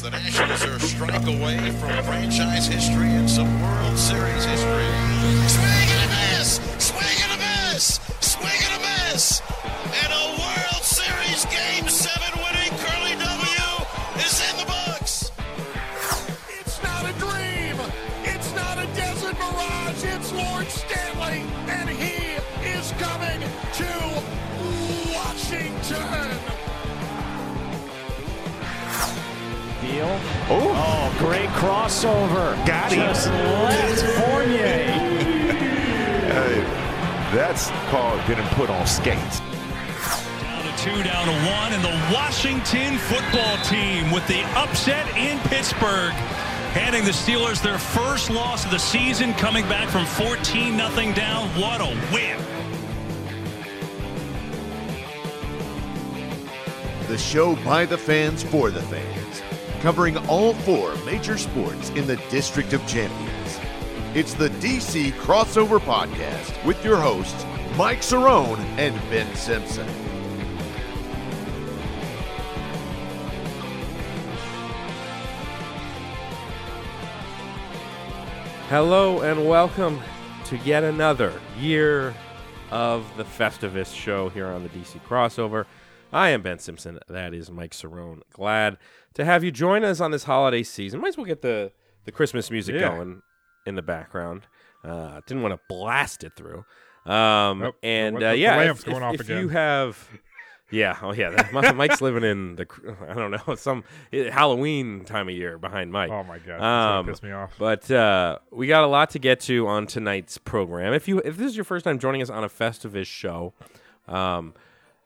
The Nationals are a strike away from franchise history and some World Series history. Swing and a miss! Swing and a miss! Swing and a miss! And a World Series Game Deal. Oh, great crossover. Got him. Just left Fournier. Hey, that's called getting put on skates. Down to two, down to one, and the Washington football team with the upset in Pittsburgh. Handing the Steelers their first loss of the season, coming back from 14 0 down. What a win! The show by the fans for the fans, covering all four major sports in the District of Champions. It's the DC Crossover Podcast with your hosts, Mike Cerrone and Ben Simpson. Hello and welcome to yet another year of the Festivus show here on the DC Crossover. I am Ben Simpson. That is Mike Cerrone. Glad to have you join us on this holiday season. Might as well get the, the Christmas music Yeah. going in the background. Uh, didn't want to blast it through. Um, Nope. And The- uh, the yeah, lamp's if, if- if you have, yeah, oh yeah, that- Mike's living in the I don't know some eh, Halloween time of year behind Mike. Oh my god, that's Um, piss me off. But uh, we got a lot to get to on tonight's program. If you if this is your first time joining us on a Festivus show, um,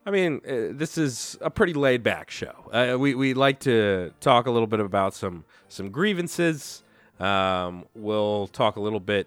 I mean uh, this is a pretty laid back show. Uh, we we like to talk a little bit about some some grievances. Um, we'll talk a little bit,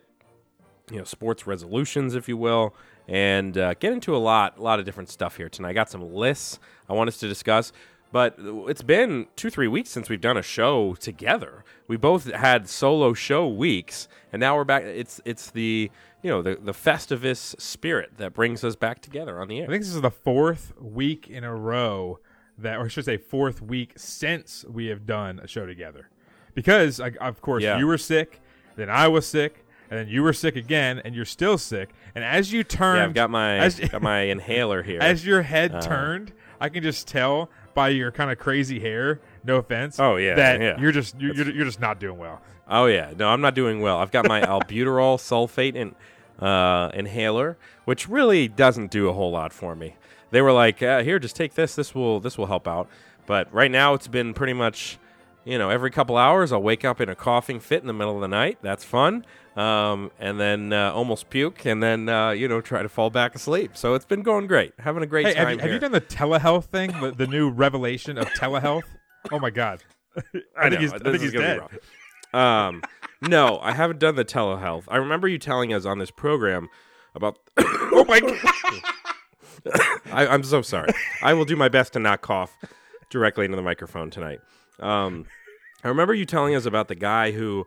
you know, sports resolutions, if you will, and uh, get into a lot a lot of different stuff here tonight. I got some lists I want us to discuss. But it's been two, three weeks since we've done a show together. We both had solo show weeks, and now we're back. It's it's the you know the the Festivus spirit that brings us back together on the air. I think this is the fourth week in a row that, or I should say, fourth week since we have done a show together. Because, of course, Yeah. you were sick, then I was sick, and then you were sick again, and you're still sick. And as you turned, Yeah, I've got my as, got my inhaler here. as your head Uh, turned, I can just tell by your kind of crazy hair. No offense. Oh, yeah, that yeah. you're just you're, you're, you're just not doing well. Oh yeah, no, I'm not doing well. I've got my albuterol sulfate in, uh, inhaler, which really doesn't do a whole lot for me. They were like, uh, "Here, just take this. This will this will help out." But right now, it's been pretty much, you know, every couple hours I'll wake up in a coughing fit in the middle of the night. That's fun, um, and then uh, almost puke, and then uh, you know try to fall back asleep. So it's been going great, having a great Hey, time have you, have you done the telehealth thing? The, the new revelation of telehealth? Oh my god! I, think know, he's, I think he's dead. Um, no, I haven't done the telehealth. I remember you telling us on this program about. oh my god! I, I'm so sorry. I will do my best to not cough directly into the microphone tonight. Um, I remember you telling us about the guy who,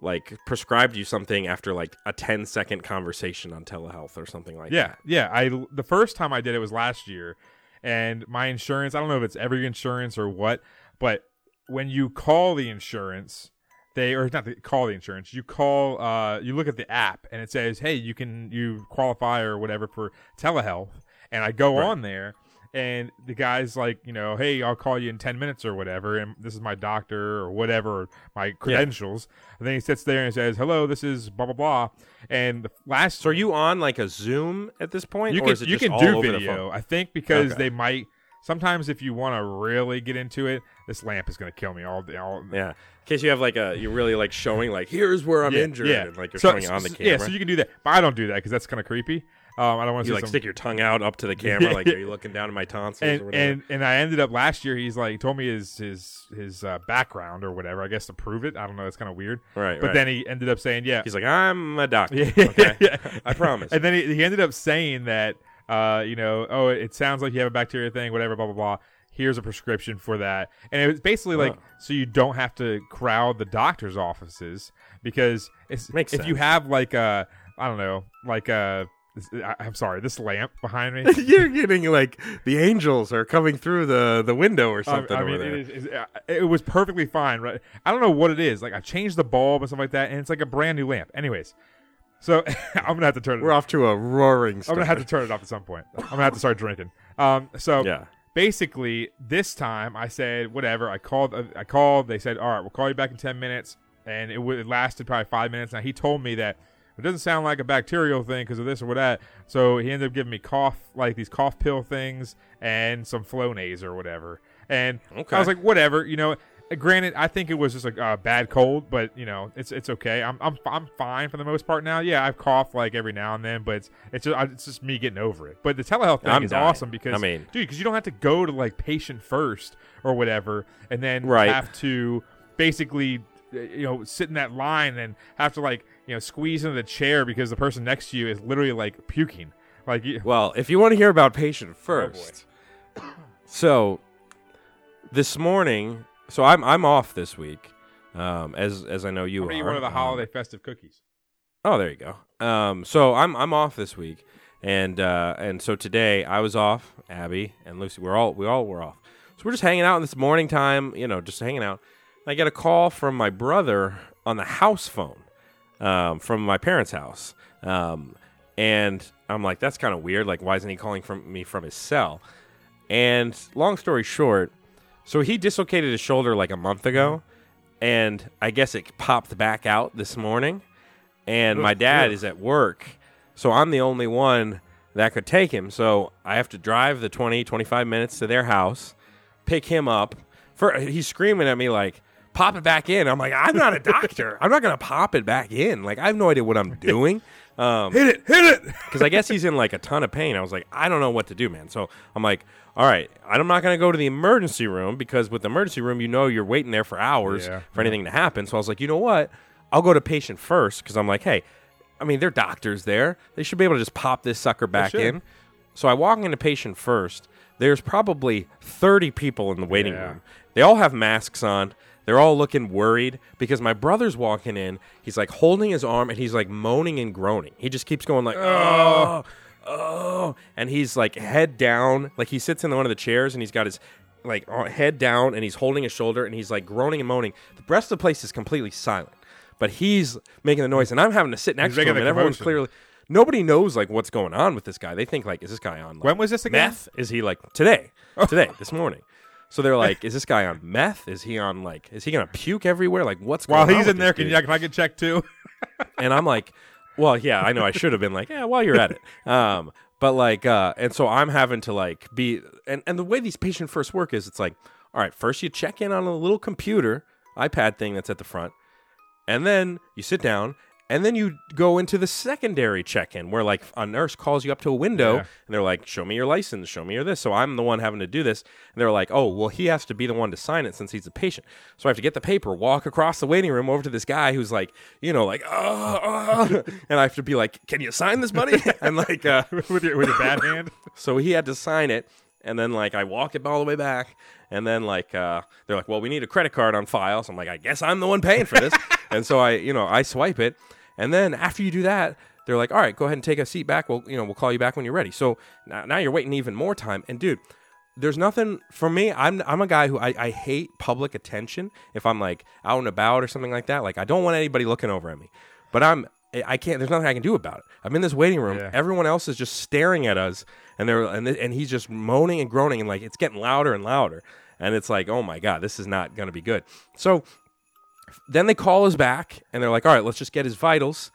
like, prescribed you something after like a 10 second conversation on telehealth or something like Yeah, that. yeah. I the first time I did it was last year, and my insurance. I don't know if it's every insurance or what, but when you call the insurance, they or not the, call the insurance. You call. Uh, you look at the app, and it says, "Hey, you can you qualify or whatever for telehealth." And I go Right. on there, and the guy's like, you know, hey, I'll call you in ten minutes or whatever, and this is my doctor or whatever, my credentials. And then he sits there and says, "Hello, this is blah blah blah." And the last, So are you on like a Zoom at this point? you or can is it you can do video. I think because Okay. they might sometimes if you want to really get into it, this lamp is going to kill me all day. All, Yeah. In case you have like a, you're really like showing like, here's where I'm yeah, injured, Yeah, and like you're So- showing it on the so- camera. Yeah, so you can do that, but I don't do that because that's kind of creepy. Um, I don't want to you like some, stick your tongue out up to the camera, like are you looking down at my tonsils or and whatever? and and I ended up last year. He's like told me his his his uh, background or whatever. I guess to prove it. I don't know. It's kind of weird. Right, But right. then he ended up saying, "Yeah, He's like, I'm a doctor. Yeah, okay. I promise. And then he, he ended up saying that, uh, you know, oh, it sounds like you have a bacteria thing, whatever, blah blah blah. Here's a prescription for that, and it was basically like Oh. so you don't have to crowd the doctor's offices because it's, Makes if you have like a, I don't know, like a, I'm sorry, this lamp behind me. you're getting like the angels are coming through the the window or something I, mean, it, is, it was perfectly fine. Right? I don't know what it is. Like I changed the bulb and stuff like that, and it's like a brand new lamp. Anyways, so I'm gonna have to turn it. We're off to a roaring start. I'm start. gonna have to turn it off at some point. I'm gonna have to start drinking. Um, so Yeah. basically, this time I said whatever. I called. uh, I called. They said, "All right, we'll call you back in ten minutes," and it, w- it lasted probably five minutes. Now he told me that it doesn't sound like a bacterial thing because of this or what that. So he ended up giving me cough, like these cough pill things, and some Flonase or whatever. And Okay. I was like, whatever, you know. Granted, I think it was just a uh, bad cold, but you know, it's it's okay. I'm I'm I'm fine for the most part now. Yeah, I've coughed like every now and then, but it's it's just, it's just me getting over it. But the telehealth thing I'm is dying. awesome because I mean- dude, because you don't have to go to like patient first or whatever, and then Right. have to basically uh, you know sit in that line and have to like you know squeeze into the chair because the person next to you is literally like puking. Like you, Well, if you want to hear about Oh, patient first, so this morning, so I'm I'm off this week, um, as as I know you are. one of the Um, holiday festive cookies. Oh, there you go. Um, so I'm I'm off this week, and uh, and so today I was off. Abby and Lucy, we're all we all were off. So we're just hanging out in this morning time, you know, just hanging out. I get a call from my brother on the house phone um, from my parents' house, um, and I'm like, that's kind of weird. Like, why isn't he calling from me from his cell? And long story short, so he dislocated his shoulder like a month ago, and I guess it popped back out this morning. And my oh, dad is at work, so I'm the only one that could take him. So I have to drive the 20, 25 minutes to their house, pick him up. For he's screaming at me like, "Pop it back in!" I'm like, "I'm not a doctor. I'm not gonna pop it back in. Like I have no idea what I'm doing." Um, Hit it, hit it. because I guess he's in like a ton of pain. I was like, I don't know what to do, man. So I'm like, all right, I'm not going to go to the emergency room because with the emergency room, you know, you're waiting there for hours Yeah, for anything to happen. So I was like, you know what? I'll go to patient first because I'm like, hey, I mean, they're doctors there. They should be able to just pop this sucker back in. So I walk into patient first. There's probably 30 people in the waiting Yeah. room. They all have masks on. They're all looking worried because my brother's walking in. He's like holding his arm and he's like moaning and groaning. He just keeps going like, oh, oh, and he's like head down. Like he sits in one of the chairs and he's got his like head down and he's holding his shoulder and he's like groaning and moaning. The rest of the place is completely silent, but he's making the noise and I'm having to sit next to him and everyone's clearly. Nobody knows like what's going on with this guy. They think like, is this guy on like, When was this again? meth? Is he like today? Today, this morning. So they're like, is this guy on meth? Is he on like, is he gonna puke everywhere? Like, what's While on he's in there, can, you, can I get checked too? and I'm like, well, yeah, I know I should have been like, yeah, while you're at it. Um, but like, uh, and so I'm having to like be, and, and the way these patient first work is it's like, all right, first you check in on a little computer, iPad thing that's at the front, and then you sit down, and then you go into the secondary check in where like a nurse calls you up to a window Yeah. and they're like, show me your license, show me your this. So I'm the one having to do this. And they're like, oh, well, he has to be the one to sign it since he's a patient. So I have to get the paper, walk across the waiting room over to this guy who's like, you know, like, oh, oh. and I have to be like, can you sign this, buddy? and like, uh, with your with your bad hand. so he had to sign it, and then like I walk it all the way back, and then like uh, they're like, "Well, we need a credit card on file." So I'm like, "I guess I'm the one paying for this," and so I, you know, I swipe it, and then after you do that, they're like, "All right, go ahead and take a seat back. We'll, you know, we'll call you back when you're ready." So now, now you're waiting even more time, and dude. There's nothing for me. I'm I'm a guy who I, I hate public attention. If I'm like out and about or something like that, like I don't want anybody looking over at me. But I'm I can't. There's nothing I can do about it. I'm in this waiting room. Yeah. Everyone else is just staring at us, and they're and th- and he's just moaning and groaning, and like it's getting louder and louder, and it's like, oh my god, this is not going to be good. So then they call us back, and they're like, all right, let's just get his vitals.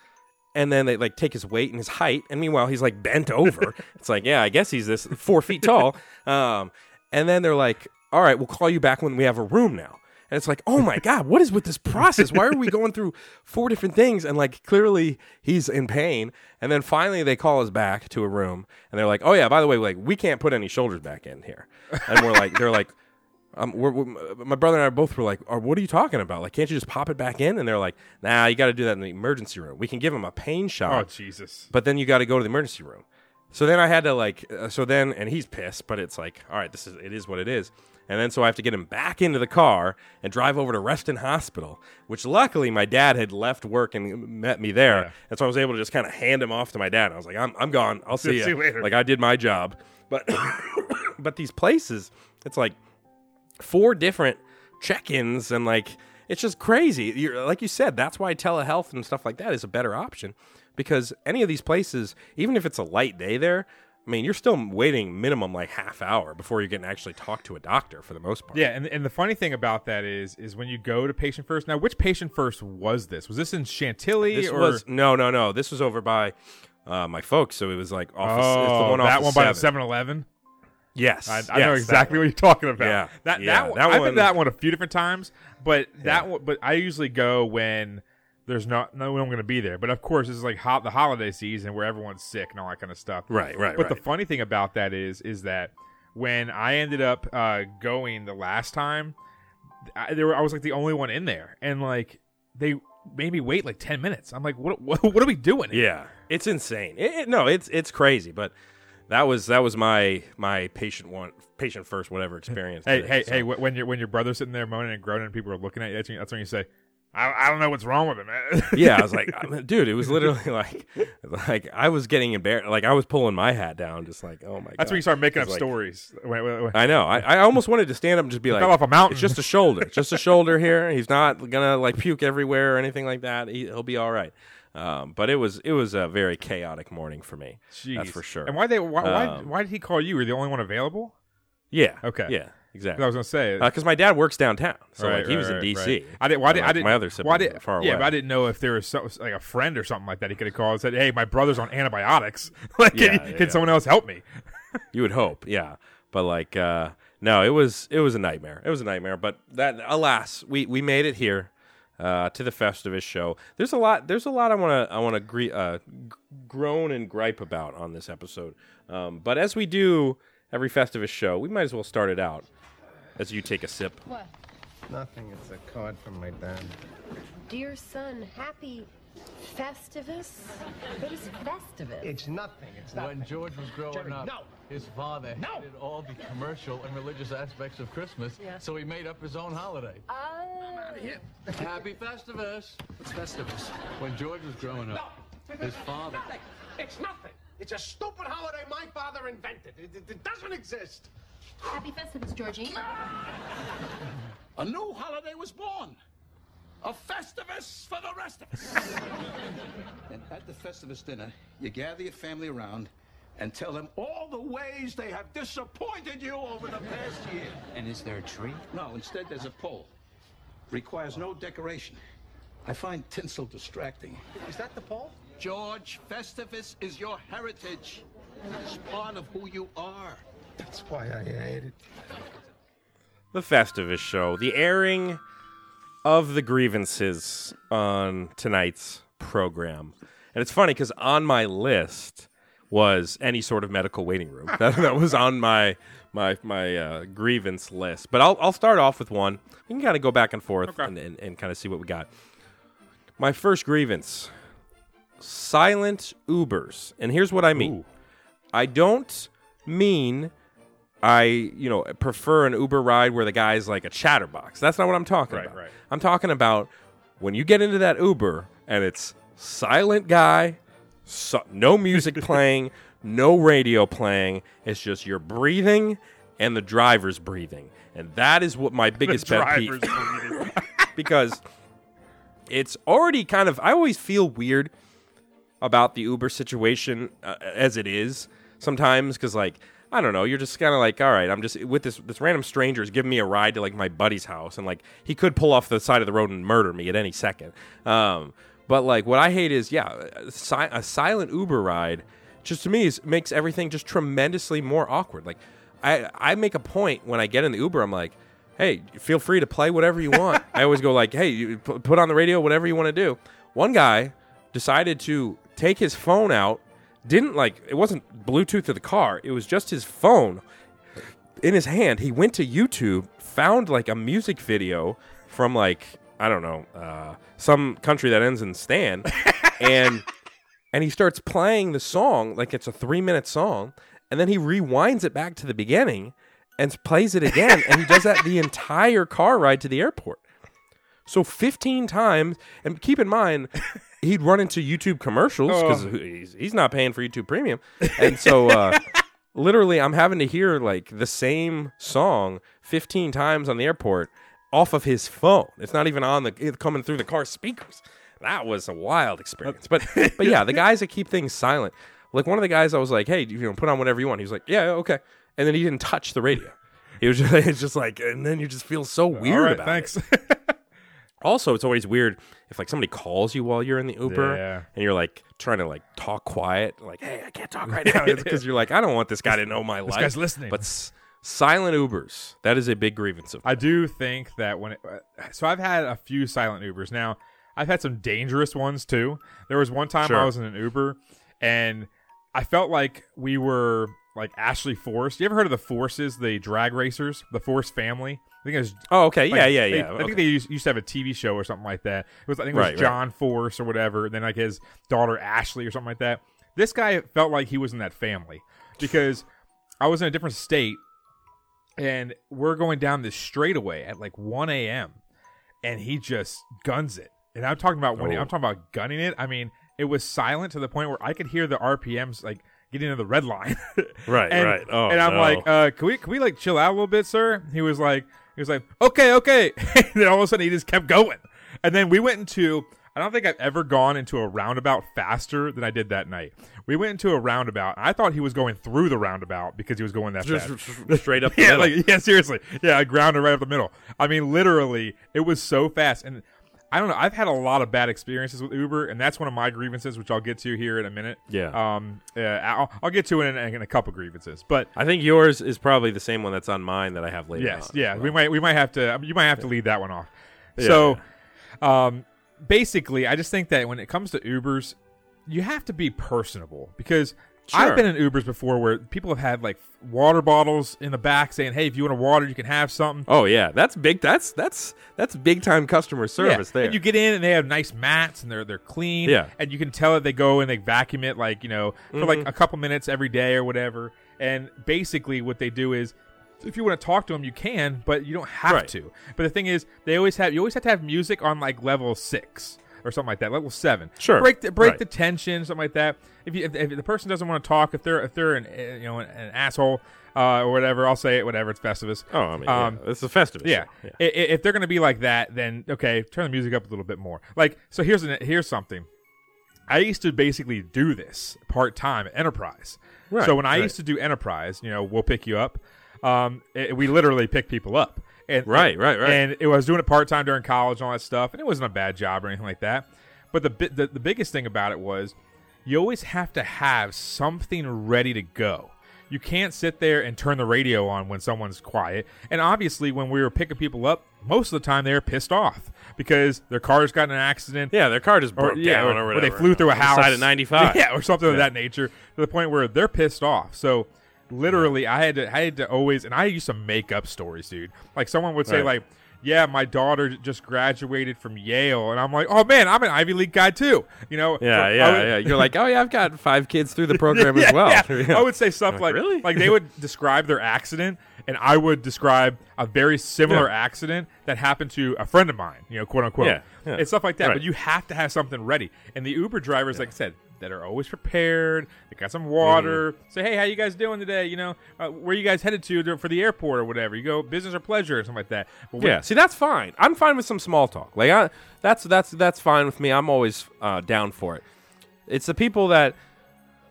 And then they like take his weight and his height, and meanwhile he's like bent over. it's like, yeah, I guess he's this four feet tall. Um, and then they're like, all right, we'll call you back when we have a room now. And it's like, oh my God, what is with this process? Why are we going through four different things? And like, clearly he's in pain. And then finally they call us back to a room and they're like, oh yeah, by the way, like, we can't put any shoulders back in here. And we're like, they're like, um, we're, we're- my brother and I both were like, oh, what are you talking about? Like, can't you just pop it back in? And they're like, nah, you got to do that in the emergency room. We can give him a pain shot. Oh Jesus! but then you got to go to the emergency room. So then I had to like, uh, so then, and he's pissed, but it's like, all right, this is, it is what it is. And then so I have to get him back into the car and drive over to Reston Hospital, which luckily my dad had left work and met me there. Yeah. And so I was able to just kind of hand him off to my dad. I was like, I'm, I'm gone. I'll see, See you later. Like I did my job. But, but these places, it's like four different check-ins and like it's just crazy. You're, like you said, that's why telehealth and stuff like that is a better option because any of these places, even if it's a light day there, I mean, you're still waiting minimum like half hour before you can actually talk to a doctor for the most part. Yeah, and, and the funny thing about that is is when you go to patient first. Now, which patient first was this? Was this in Chantilly This or was no, no, no. This was over by uh, my folks, so it was like office. it's oh the one off that one by the seven. 7-Eleven? Yes, I, I yes, know exactly one. what you're talking about. Yeah, that yeah, that, one, that I've one- been that one a few different times, but that Yeah. one. But I usually go when there's not no one going to be there. But of course, it's like ho- the holiday season where everyone's sick and all that kind of stuff. Right, right, But the funny thing about that is is that when I ended up uh, going the last time, I, there were, I was like the only one in there, and like they made me wait like ten minutes. I'm like, what what, what are we doing? here? Yeah, it's insane. It, it- no, it's it's crazy, but that was that was my my patient one patient first whatever experience. Hey, today, hey, so. hey! When your when your brother's sitting there moaning and groaning, and people are looking at you. That's when, that's when you say, "I, I don't know what's wrong with him." man." yeah, I was like, dude, it was literally like, like I was getting embarrassed. Like I was pulling my hat down, just like, oh my god. That's when you start making up like- stories. When- when- when- I know. I, I almost wanted to stand up and just be like, fell off a mountain. It's just a shoulder, just a shoulder here. He's not gonna like puke everywhere or anything like that. He, he'll be all right. Um, but it was it was a very chaotic morning for me. That's for sure. And why they why, why, Um, why did he call you? Were you the only one available? Yeah. Okay. Yeah. Exactly. I was gonna say because my dad works downtown, so Right, like he was in right, DC. right. I didn't. Why did And, I didn't? my other why did, far Yeah, away. but I didn't know if there was so, like a friend or something like that. He could have called and said, "Hey, my brother's on antibiotics. like, can, Yeah, you- yeah, can yeah. someone else help me?" You would hope, yeah. But like, uh, no, it was it was a nightmare. It was a nightmare. But that, alas, we we made it here uh, to the Festivus show. There's a lot. There's a lot I want to I want to gre- uh, g- groan and gripe about on this episode. Um, but as we do every Festivus show, we might as well start it out as you take a sip. What? Nothing. It's a card from my dad. Dear son, happy Festivus? What is Festivus? It's nothing. It's not. When George was growing Jerry, up, no. His father No. hated all the commercial and religious aspects of Christmas, Yeah. so he made up his own holiday. Oh. Happy Festivus! What's Festivus? When George was growing up, his father. Nothing. It's nothing. It's a stupid holiday my father invented. It, it- it doesn't exist. Happy Festivus, Georgie. Ah! A new holiday was born. A Festivus for the rest of us. And at the Festivus dinner, you gather your family around and tell them all the ways they have disappointed you over the past year. And is there a tree? No, instead there's a pole. Requires no decoration. I find tinsel distracting. Is that the pole? George, Festivus is your heritage. It's part of who you are. That's why I hate it. the Festivus show, the airing of the grievances on tonight's program. And it's funny because on my list was any sort of medical waiting room. that, that was on my my my uh, grievance list. But I'll I'll start off with one. We can kind of go back and forth and, and, and kind of see what we got. My first grievance: silent Ubers. And here's what I mean. I don't mean I, you know, prefer an Uber ride where the guy's like a chatterbox. That's not what I'm talking Right, about. right. I'm talking about when you get into that Uber and it's silent guy, so, no music playing, no radio playing. It's just you're breathing and the driver's breathing. And that is what my biggest pet peeve because it's already kind of I always feel weird about the Uber situation uh, as it is sometimes because like I don't know, you're just kind of like, all right, I'm just with this this random stranger is giving me a ride to like my buddy's house, and like he could pull off the side of the road and murder me at any second. Um, but like what I hate is yeah, a, si- a silent Uber ride just to me is, makes everything just tremendously more awkward. Like I I make a point when I get in the Uber, I'm like. Hey, feel free to play whatever you want. I always go like, "Hey, you pu- put on the radio, whatever you want to do." One guy decided to take his phone out didn't like it wasn't bluetooth to the car it was just his phone in his hand he went to youtube found like a music video from like i don't know uh, some country that ends in stan and and he starts playing the song like it's a three minute song and then he rewinds it back to the beginning and plays it again and he does that the entire car ride to the airport so 15 times, and keep in mind, he'd run into YouTube commercials because Oh. he's, he's not paying for YouTube Premium. And so, uh, literally, I'm having to hear like the same song 15 times on the airport off of his phone. It's not even on the, it's coming through the car speakers. That was a wild experience. But, but yeah, the guys that keep things silent, like one of the guys, I was like, hey, you know, put on whatever you want. He was like, yeah, okay. And then he didn't touch the radio. He was just, it's just like, and then you just feel so weird right, about thanks. it. Also, it's always weird if like somebody calls you while you're in the Uber Yeah. and you're like trying to like talk quiet, like, "Hey, I can't talk right now." It's because you're like, "I don't want this guy to know my This life." This guy's listening. But silent Ubers, that is a big grievance of. I do think that when it, uh, so I've had a few silent Ubers. Now I've had some dangerous ones too. There was one time Sure. I was in an Uber and I felt like we were like Ashley Force. You ever heard of the Forces, the drag racers, the Force family? I think it was. Oh, okay. like, Yeah, yeah, they- yeah. I think they used, used to have a TV show or something like that. It was I think it was Right, right. John Force or whatever. And then like his daughter Ashley or something like that. This guy felt like he was in that family because I was in a different state and we're going down this straightaway at like 1 a.m. and he just guns it. And I'm talking about when Oh. I'm talking about gunning it. I mean, it was silent to the point where I could hear the RPMs like getting to the red line. Right, and, right. Oh, and I'm no. like, uh, can we can we like chill out a little bit, sir? He was like, he was like, okay, okay. and then all of a sudden he just kept going. And then we went into. I don't think I've ever gone into a roundabout faster than I did that night. We went into a roundabout. I thought he was going through the roundabout because he was going that Just fast. straight up the yeah, middle. like yeah, seriously. Yeah, I grounded right up the middle. I mean, literally, it was so fast. And I don't know. I've had a lot of bad experiences with Uber, and that's one of my grievances, which I'll get to here in a minute. Yeah. Um. Yeah. I'll, I'll get to it in, in a couple grievances, but I think yours is probably the same one that's on mine that I have later. yes, on. yeah. We might we might have to you might have to lead that one off. Yeah, so, um, basically, I just think that when it comes to Ubers, you have to be personable because Sure. I've been in Ubers before where people have had like water bottles in the back saying, "Hey, if you want a water, you can have something." Oh yeah, that's big. That's that's that's big time customer service yeah. there. And you get in and they have nice mats and they're they're clean. Yeah. And you can tell that they go and they vacuum it like, you know, for like Mhm. a couple minutes every day or whatever. And basically what they do is if you want to talk to them, you can, but you don't have Right. to. But the thing is, they always have you always have to have music on like level six or something like that, level seven. Sure. break the, break Right. the tension, something like that. If you if, if the person doesn't want to talk, if they're if they're an uh, you know an, an asshole uh, or whatever, I'll say it. Whatever, it's Festivus. Oh, I mean, yeah, it's a Festivus Yeah, yeah. I- i- if they're going to be like that, then okay, turn the music up a little bit more. Like, so here's an, here's something. I used to basically do this part time at Enterprise. Right, so when I right. used to do Enterprise, you know, we'll pick you up. Um, it- we literally pick people up. And, Right, right, right. And it was doing it part time during college and all that stuff, and it wasn't a bad job or anything like that. But the, the the biggest thing about it was you always have to have something ready to go. You can't sit there and turn the radio on when someone's quiet. And obviously, when we were picking people up, most of the time they were pissed off because their cars got in an accident. Yeah, their car just or, broke yeah, down or, or or they flew through a house side of 95. Yeah, or something of that nature to the point where they're pissed off. So literally, I had to I had to always and I used to make up stories, dude. Like someone would say Right. like. Yeah, my daughter just graduated from Yale, and I'm like, oh man, I'm an Ivy League guy too. You know? Yeah, So yeah, would- yeah. You're like, oh yeah, I've got five kids through the program yeah, as well. yeah. I would say stuff Like, like really? like they would describe their accident, and I would describe a very similar Yeah. accident that happened to a friend of mine. You know, quote unquote, Yeah, yeah. and stuff like that. Right. But you have to have something ready. And the Uber drivers, like I said, that are always prepared. They got some water. Mm-hmm. Say, hey, how you guys doing today? You know, uh, where you guys headed to for the airport or whatever? You go business or pleasure or something like that. But Yeah, see that's fine. I'm fine with some small talk. Like I, that's that's that's fine with me. I'm always uh, down for it. It's the people that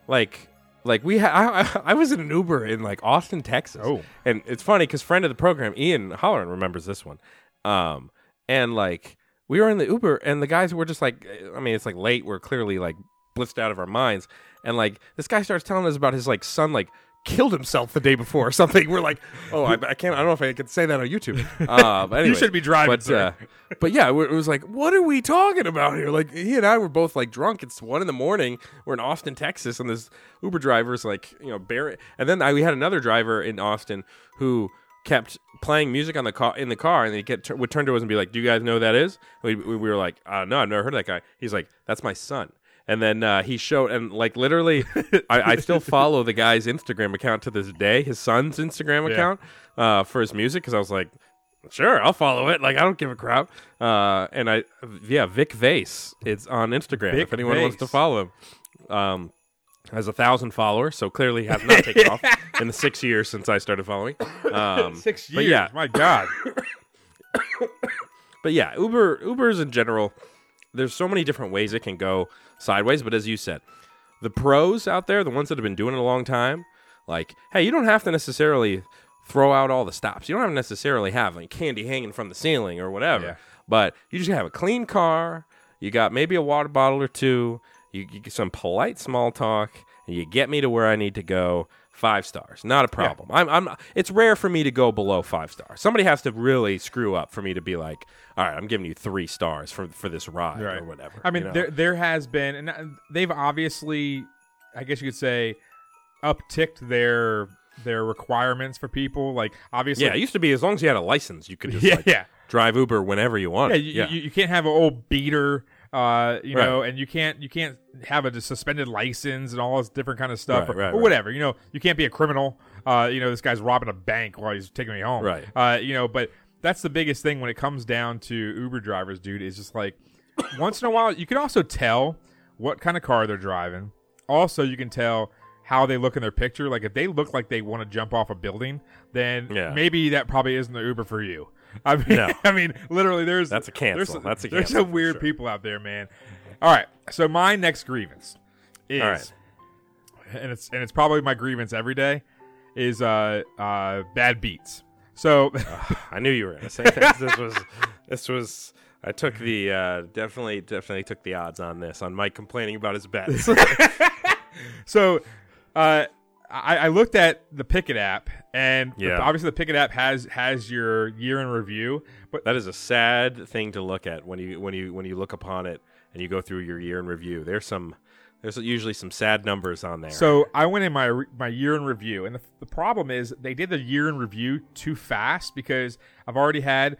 like like we ha- I, I- I was in an Uber in like Austin, Texas. Oh. and it's funny because friend of the program, Ian Holleran, remembers this one. Um, and like we were in the Uber, and the guys were just like, I mean, it's like late. We're clearly like blitzed out of our minds, and like this guy starts telling us about his like son like killed himself the day before or something. We're like, oh, I, I can't. I don't know if I can say that on YouTube. Uh, but You should be driving, But, uh, but yeah, it was like, what are we talking about here? Like he and I were both like drunk. It's one in the morning. We're in Austin, Texas, and this Uber driver's like, you know, bear. And then I, we had another driver in Austin who kept playing music on the car in the car, and he get, would turn to us and be like, "Do you guys know who that is?" We, we were like, uh, "No, I've never heard of that guy." He's like, "That's my son." And then uh, he showed, and like literally, I, I still follow the guy's Instagram account to this day, his son's Instagram Yeah. account uh, for his music, because I was like, sure, I'll follow it. Like I don't give a crap. Uh, and I, yeah, Vic Vase. It's on Instagram. Vic if anyone wants to follow him, um, has a thousand followers, so clearly has not taken off in the six years since I started following. Um, Six but years. yeah, My God. but yeah, Uber Ubers in general, there's so many different ways it can go sideways. But as you said, the pros out there, the ones that have been doing it a long time, like, hey, you don't have to necessarily throw out all the stops. You don't have to necessarily have like candy hanging from the ceiling or whatever. Yeah. But you just have a clean car. You got maybe a water bottle or two. You, you get some polite small talk, and you get me to where I need to go. Five stars, not a problem. I'm, I'm. It's rare for me to go below five stars. Somebody has to really screw up for me to be like, all right, I'm giving you three stars for for this ride or whatever. I mean, you know? there there has been, and uh, they've obviously, I guess you could say, upticked their their requirements for people. Like obviously, yeah, it used to be as long as you had a license, you could just Yeah, like, yeah. drive Uber whenever you yeah, wanted. you, You, you can't have an old beater, uh, you Right. know, and you can't you can't have a suspended license and all this different kind of stuff, Right, or, right, or whatever. You know, you can't be a criminal. Uh, you know, this guy's robbing a bank while he's taking me home. Right. Uh, you know, but that's the biggest thing when it comes down to Uber drivers, dude. Is just like once in a while you can also tell what kind of car they're driving. Also, you can tell how they look in their picture. Like if they look like they want to jump off a building, then Yeah. maybe that probably isn't the Uber for you. I mean, No. I mean, literally, there's That's a cancel. There's, That's a cancel there's some weird sure. people out there, man. All right, so my next grievance is, All right. and it's and it's probably my grievance every day, is uh uh bad beats. So I knew you were going to say this. This was this was. I took the uh, definitely definitely took the odds on this on Mike complaining about his bets. so uh, I, I looked at the Pikkit app, and Yeah. obviously the Pikkit app has has your year in review. But that is a sad thing to look at when you when you when you look upon it and you go through your year in review. There's some there's usually some sad numbers on there. So I went in my my year in review, and the, the problem is they did the year in review too fast because I've already had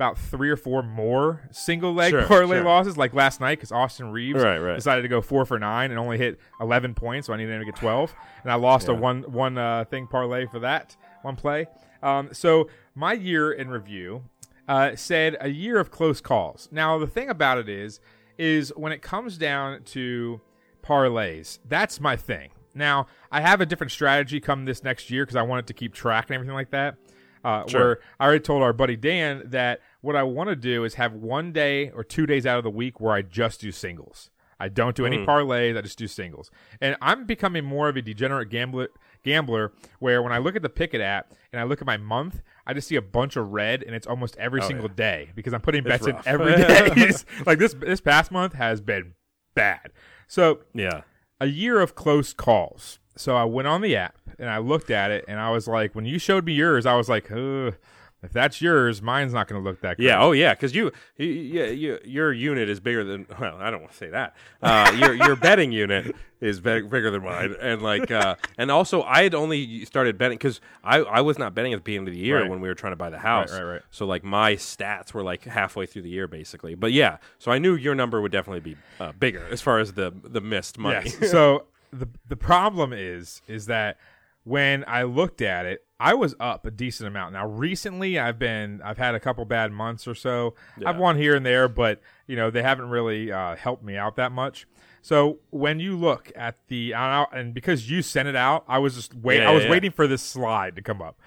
about three or four more single leg Sure, parlay sure. losses, like last night because Austin Reaves Right, right. decided to go four for nine and only hit eleven points, so I needed him to get twelve, and I lost a one one uh, thing parlay for that one play. Um, so my year in review uh, said a year of close calls. Now the thing about it is, is when it comes down to parlays, that's my thing. Now I have a different strategy come this next year because I wanted to keep track and everything like that. Uh, Sure. Where I already told our buddy Dan that what I want to do is have one day or two days out of the week where I just do singles. I don't do any Mhm. parlays. I just do singles. And I'm becoming more of a degenerate gambler, gambler where when I look at the Pikkit app and I look at my month, I just see a bunch of red and it's almost every Oh, single yeah. day because I'm putting It's bets in every day. Like this this past month has been bad. So yeah, a year of close calls. So I went on the app and I looked at it and I was like, when you showed me yours, I was like, Ugh, if that's yours, mine's not going to look that good. Yeah. Oh, yeah. Because you, you, yeah, you, your unit is bigger than. Well, I don't want to say that. Uh, your your betting unit is big, bigger than mine, and like, uh, and also I had only started betting because I I was not betting at the beginning of the year Right. when we were trying to buy the house. right, right. So like my stats were like halfway through the year basically. But yeah, so I knew your number would definitely be uh, bigger as far as the the missed money. Yes. so the the problem is is that when I looked at it, I was up a decent amount. Now recently, I've been I've had a couple bad months or so. I've won here and there, but you know they haven't really uh, helped me out that much. So when you look at the and because you sent it out, I was just wait. Yeah, I was yeah, yeah. waiting for this slide to come up.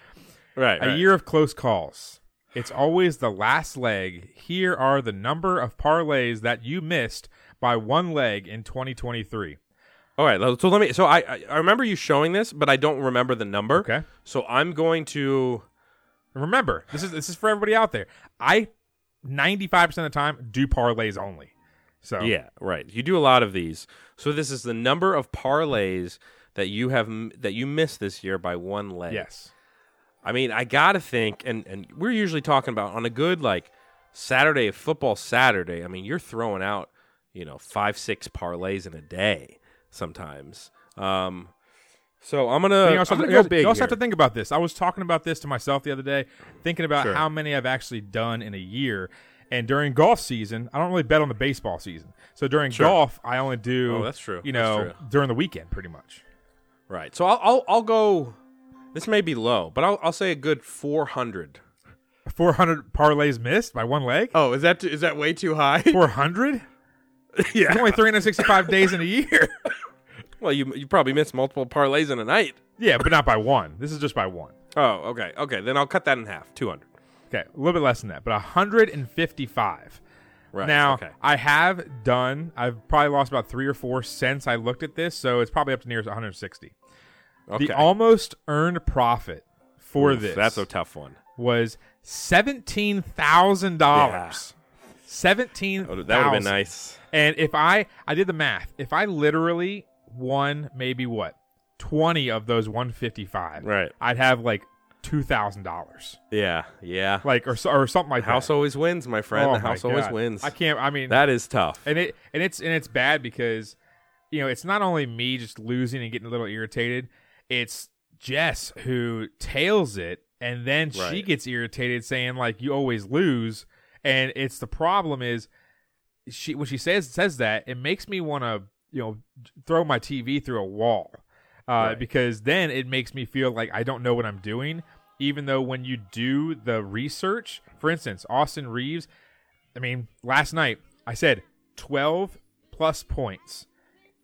Right, A right. year of close calls. It's always the last leg. Here are the number of parlays that you missed by one leg in 2023. All right, so let me. So I I- remember you showing this, but I don't remember the number. Okay. So I'm going to. Remember, this is this is for everybody out there. I 95% of the time do parlays only. So Yeah, right. You do a lot of these. So this is the number of parlays that you have that you missed this year by one leg. Yes. I mean, I gotta think, and and we're usually talking about on a good like Saturday football Saturday. I mean, you're throwing out you know five six parlays in a day sometimes. Um, so I'm gonna, you also, I'm have, gonna to, go you big also have to think about this. I was talking about this to myself the other day, thinking about Sure. how many I've actually done in a year. And during golf season, I don't really bet on the baseball season. So during Sure. golf, I only do. Oh, that's true. You know, true. during the weekend, pretty much. Right. So I'll, I'll I'll go. This may be low, but I'll I'll say a good 400. 400 parlays missed by one leg. Oh, is that is that way too high? 400? yeah. It's only 365 days in a year. Well, you you probably missed multiple parlays in a night. Yeah, but not by one. This is just by one. Oh, okay, okay. Then I'll cut that in half. 200. Okay, a little bit less than that, but 155. Right. Now, okay. I have done, I've probably lost about three or four since I looked at this, so it's probably up to near 160. Okay. The almost earned profit for Oof, this That's a tough one. was $17,000. Seventeen. Oh, that would've been nice. And if I, I did the math. If I literally won maybe what twenty of those one fifty five, Right. I'd have like two thousand dollars, Yeah, yeah. like or or something like house that. always wins, my friend. Oh the house always wins. I can't. I mean, That is tough. and it and it's and it's bad because you know it's not only me just losing and getting a little irritated. It's Jess who tails it, and then she gets irritated, saying like you always lose. And it's the problem is she when she says says that it makes me want to you know throw my TV through a wall uh, Right. because then it makes me feel like I don't know what I'm doing. Even though when you do the research, for instance, Austin Reaves, I mean, last night I said 12 plus points.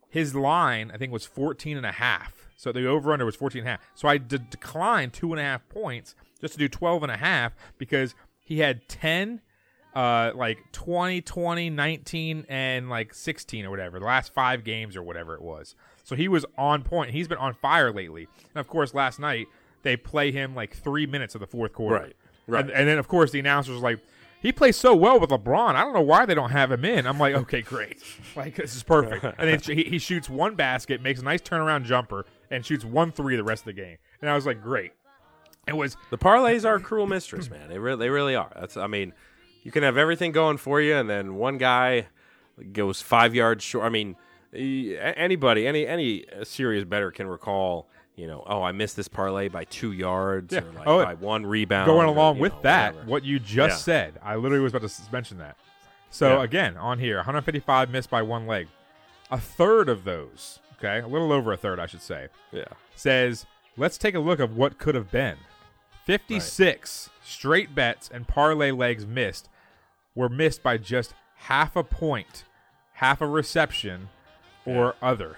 His line, I think, was 14 and a half. So the over under was 14 and a half. So I de- declined two and a half points just to do 12 and a half because he had 10, uh, like 20, 20, 19, and like 16 or whatever, the last five games or whatever it was. So he was on point. He's been on fire lately. And of course, last night they play him like three minutes of the fourth quarter. Right, right. And, and then, of course, the announcer was like, he plays so well with LeBron. I don't know why they don't have him in. I'm like, okay, great. Like, this is perfect. And then he, he shoots one basket, makes a nice turnaround jumper, and shoots one three the rest of the game. And I was like, great. It was The parlays are a cruel mistress, man. They really, they really are. That's, I mean, you can have everything going for you, and then one guy goes five yards short. I mean, anybody, any any serious better can recall. You know, oh, I missed this parlay by two yards, Yeah. or like Oh, by one rebound. going along you with know, that, whatever. what you just Yeah. said, I literally was about to mention that. So Yeah. again, on here, 155 missed by one leg. A third of those, okay, a little over a third, I should say, Yeah. says, let's take a look of what could have been. 56 straight bets and parlay legs missed were missed by just half a point, half a reception, or other.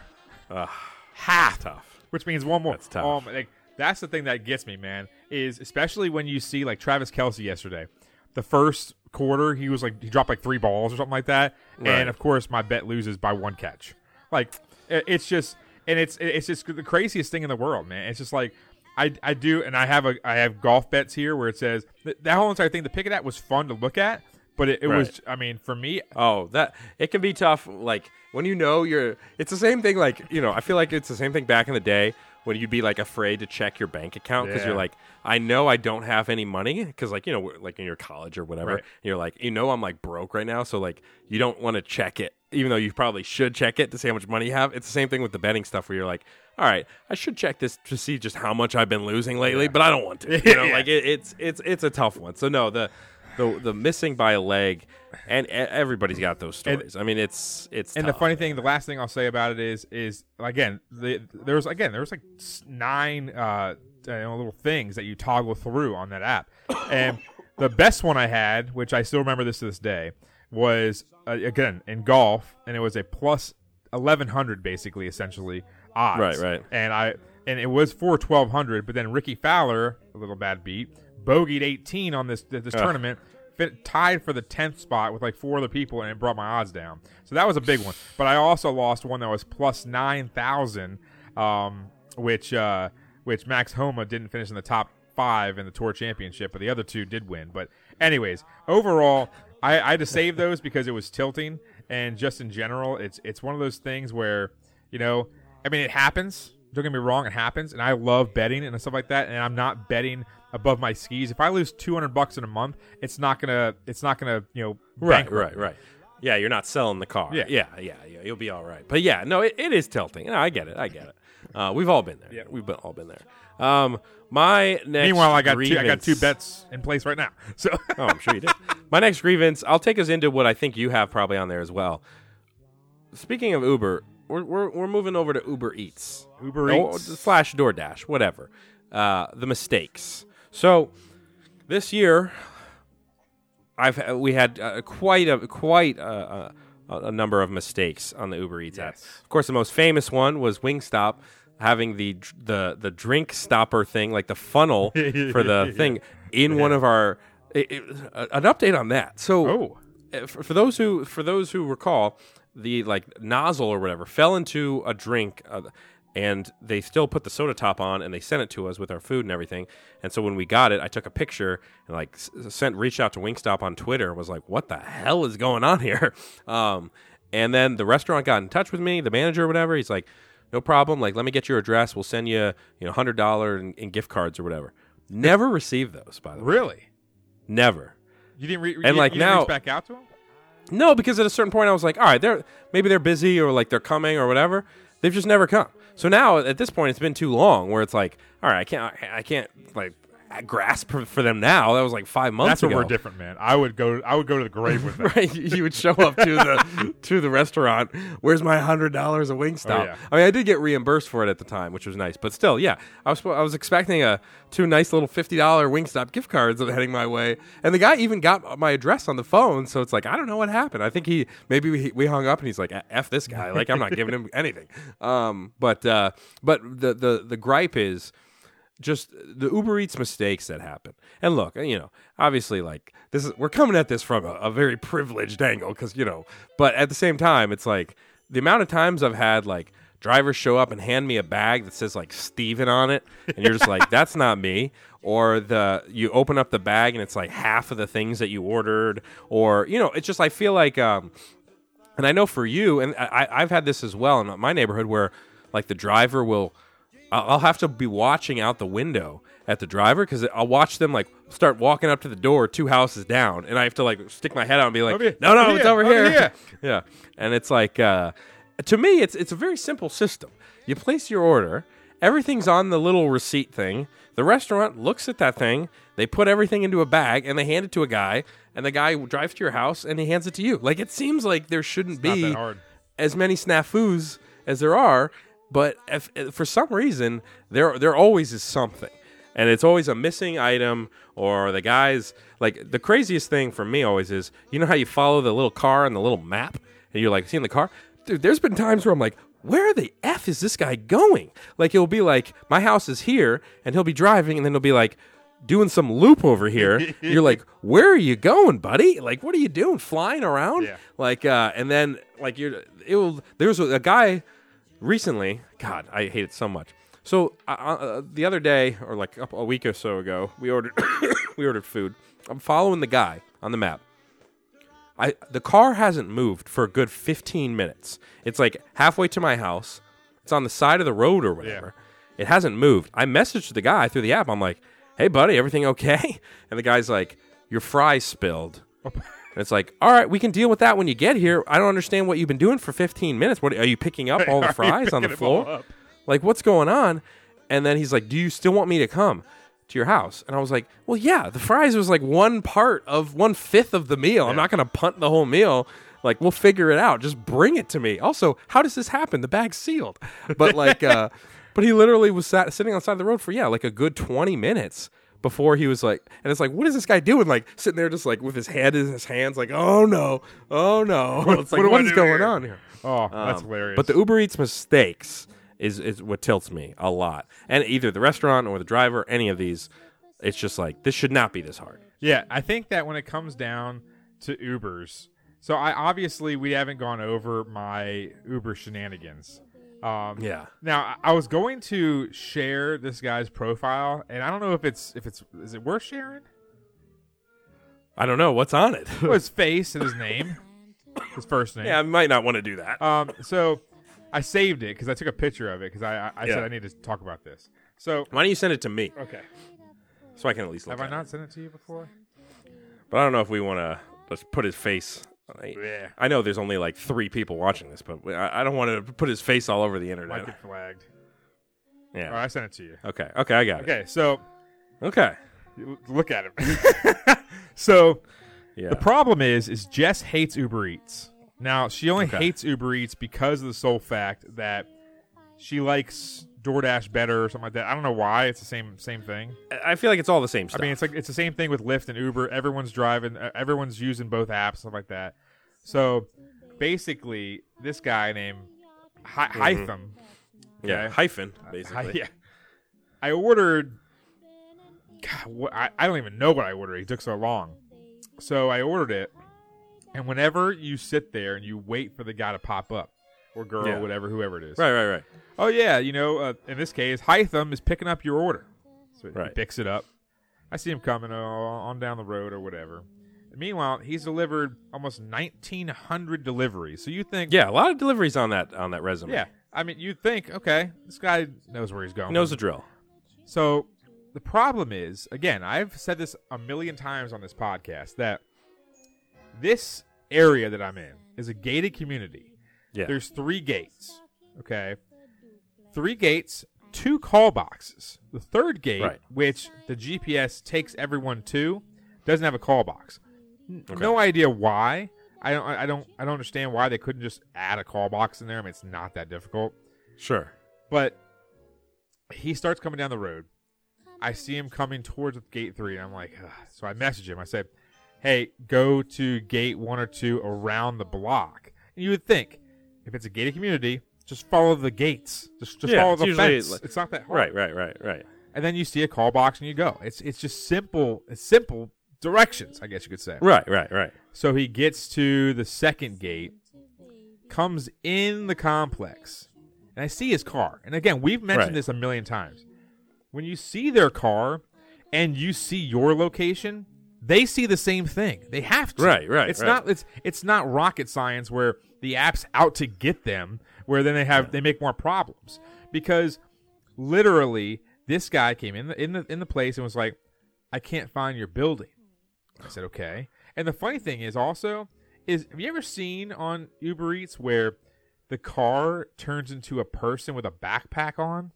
Ugh, half tough. which means one more. That's tough. Um, like, that's the thing that gets me, man. Is especially when you see like Travis Kelce yesterday, the first quarter he was like he dropped like three balls or something like that, Right. and of course my bet loses by one catch. Like it's just and it's it's just the craziest thing in the world, man. It's just like. I, I do, and I have a I have golf bets here where it says that, that whole entire thing. The pick of that was fun to look at, but it, it was i mean, for me, Oh, that it can be tough. Like when you know you're, it's the same thing. Like you know, I feel like it's the same thing back in the day when you'd be like afraid to check your bank account because Yeah. you're like, I know I don't have any money because like you know, like in your college or whatever, Right. you're like, you know, I'm like broke right now, so like you don't want to check it, even though you probably should check it to see how much money you have. It's the same thing with the betting stuff where you're like, all right, I should check this to see just how much I've been losing lately, but I don't want to. You know, Yeah. like it, it's it's it's a tough one. So no, the the the missing by a leg, and everybody's got those stories. I mean, it's it's and the funny thing, the last thing I'll say about it is, is again, the, there was again there was like nine uh, little things that you toggle through on that app, and the best one I had, which I still remember this to this day, was uh, again in golf, and it was a plus eleven hundred basically, essentially odds. Right, right. And I and it was for twelve hundred, but then Rickie Fowler, a little bad beat, bogeyed 18 on this this Ugh. tournament, fit, tied for the 10th spot with like four other people, and it brought my odds down. So that was a big one. But I also lost one that was plus 9,000, um, which uh, which Max Homa didn't finish in the top five in the Tour Championship, but the other two did win. But anyways, overall, I, I had to save those because it was tilting, and just in general, it's it's one of those things where you know, I mean, it happens. Don't get me wrong, it happens, and I love betting and stuff like that. And I'm not betting above my skis. If I lose 200 bucks in a month, it's not gonna it's not gonna you know Right, bankrupt right, right. Yeah, you're not selling the car. Yeah. yeah, yeah, yeah. You'll be all right. But yeah, no, it, it is tilting. No, I get it. I get it. Uh, we've all been there. Yeah. we've been, all been there. Um, my next. Meanwhile, I got two, I got two bets in place right now. So oh, I'm sure you did. My next grievance, I'll take us into what I think you have probably on there as well. Speaking of Uber, we're, we're, we're moving over to Uber Eats. Uber Eats. slash DoorDash, whatever. Uh, the mistakes. So this year, I've we had uh, quite a quite a, a, a number of mistakes on the Uber Eats app. Of course, the most famous one was Wingstop having the the the drink stopper thing, like the funnel for the Yeah. thing, in one of our. i i- an update on that. So, Oh. uh, for, for those who for those who recall, the like nozzle or whatever fell into a drink. Uh, and they still put the soda top on and they sent it to us with our food and everything. And so when we got it, I took a picture and like sent reached out to Wingstop on Twitter and was like, "What the hell is going on here?" Um, and then the restaurant got in touch with me, the manager or whatever. He's like, "No problem. Like, let me get your address. We'll send you you know hundred dollar in, in gift cards or whatever." Never received those, by the way. really, Never. you didn't re- And you, like you now, reach back out to him. No, because at a certain point I was like, all right, they're maybe they're busy or like they're coming or whatever. They've just never come. So now at this point it's been too long where it's like, all right, I can't I can't like grasp for, them now. That was like 5 months That's where we're different, man. I would go. I would go to the grave with that. right, you would show up to the to the restaurant. Where's my hundred dollars of Wingstop? Oh, yeah. I mean, I did get reimbursed for it at the time, which was nice. But still, yeah, I was I was expecting a two nice little fifty dollar Wingstop gift cards heading my way, and the guy even got my address on the phone. So it's like I don't know what happened. I think he maybe we, we hung up and he's like, "F this guy," like I'm not giving him anything. Um, but uh, but the the the gripe is just the Uber Eats mistakes that happen. And look, you know, obviously, like this is we're coming at this from a, a very privileged angle because you know, but at the same time, it's like the amount of times I've had like drivers show up and hand me a bag that says like Steven on it, and you're just like, that's not me. Or the you open up the bag and it's like half of the things that you ordered, or you know, it's just I feel like. um and I know for you, and I, I've had this as well in my neighborhood, where like the driver will, I'll have to be watching out the window at the driver because I'll watch them like start walking up to the door two houses down, and I have to like stick my head out and be like, Over no, no, over it's here, over over here. here. yeah, and it's like uh, to me, it's it's a very simple system. You place your order, everything's on the little receipt thing. The restaurant looks at that thing, they put everything into a bag, and they hand it to a guy, and the guy drives to your house and he hands it to you. Like it seems like there shouldn't be as many snafus as there are, but if, if for some reason there there always is something, and it's always a missing item or the guys like the craziest thing for me always is you know how you follow the little car on the little map and you're like seeing the car, dude. There's been times where I'm like. Where the f is this guy going? Like he'll be like, my house is here, and he'll be driving, and then he'll be like, doing some loop over here. You're like, where are you going, buddy? Like, what are you doing? Flying around? Yeah. Like, uh, and then like you're, it will. There was a guy recently. God, I hate it so much. So uh, uh, the other day, or like a, a week or so ago, we ordered we ordered food. I'm following the guy on the map. I the car hasn't moved for a good 15 minutes. It's like halfway to my house. It's on the side of the road or whatever. It hasn't moved. I messaged the guy through the app. I'm like, "Hey, buddy, everything okay?" And the guy's like, "Your fries spilled." and it's like, "All right, we can deal with that when you get here." I don't understand what you've been doing for 15 minutes. What are you picking up all the fries on the picking them all floor? Like, what's going on? And then he's like, "Do you still want me to come to your house?" And I was like, "Well, yeah. The fries was like one part of one fifth of the meal. I'm not going to punt the whole meal. Like, we'll figure it out. Just bring it to me. Also, how does this happen? The bag's sealed. But like, uh, but he literally was sat, sitting on the side of the road for yeah, like a good 20 minutes." Before he was like, and it's like, what is this guy doing? Like sitting there, just like with his head in his hands, like, oh no, oh no. What- it's like, what what is going here? on here? Oh, that's Um, hilarious. But the Uber Eats mistakes is is what tilts me a lot. And either the restaurant or the driver, any of these, It's just like this should not be this hard. Yeah, I think that when it comes down to Ubers, so I obviously we haven't gone over my Uber shenanigans. Um, Yeah. Now I was going to share this guy's profile, and I don't know if it's if it's is it worth sharing? I don't know what's on it. Well, his face and his name, his first name. yeah, I might not want to do that. Um, so I saved it because I took a picture of it because I I, I Yeah. said I need to talk about this. So Why don't you send it to me? Okay. So I can at least look have I at it. not sent it to you before? But I don't know if we want to let's put his face. I, Yeah. I know there's only like three people watching this, but I, I don't want to put his face all over the Might internet. get flagged. Yeah. All right, I sent it to you. Okay. Okay, I got it. Okay, so. Okay. you- look at him. so Yeah. the problem is, is Jess hates Uber Eats. Now she only Okay. hates Uber Eats because of the sole fact that she likes DoorDash better or something like that. I don't know why. It's the same same thing. I feel like it's all the same stuff. I mean, it's like it's the same thing with Lyft and Uber. Everyone's driving. Everyone's using both apps, stuff like that. So basically, this guy named Hy- Mhm. Hytham. Yeah, okay? hyphen, Uh, basically. Yeah. I ordered. God, what, I, I don't even know what I ordered. It took so long. So I ordered it, and whenever you sit there and you wait for the guy to pop up, or girl, Yeah. whatever, whoever it is. Right, right, right. Oh yeah, you know, uh, in this case, Hytham is picking up your order. So he Right. picks it up. I see him coming uh, on down the road or whatever. Meanwhile, he's delivered almost 1,900 deliveries. So you think, Yeah, a lot of deliveries on that on that resume. yeah, I mean, you think, okay, this guy knows where he's going. He knows the drill. So the problem is, again, I've said this a million times on this podcast that this area that I'm in is a gated community. Yeah. There's three gates. Okay. Three gates, two call boxes. The third gate, Right. which the GPS takes everyone to, doesn't have a call box. N- Okay. No idea why. I don't. I don't. I don't understand why they couldn't just add a call box in there. I mean, it's not that difficult. Sure. But he starts coming down the road. I see him coming towards gate three, and I'm like, Ugh. so I message him. I said, "Hey, go to gate one or two around the block." And you would think, if it's a gated community, just follow the gates. Just, just Yeah, follow the usually fence. like- it's not that hard. Right, right, right, right. And then you see a call box, and you go. It's it's just simple. It's simple directions, I guess you could say. Right, right, right. So he gets to the second gate, comes in the complex, and I see his car. And again, we've mentioned Right. this a million times. When you see their car and you see your location, they see the same thing. They have to. Right, right, It's right. not it's it's not rocket science where the app's out to get them, where then they have they make more problems. Because literally, this guy came in the in the in the place and was like, I can't find your building. I said, okay. And the funny thing is also is have you ever seen on Uber Eats where the car turns into a person with a backpack on?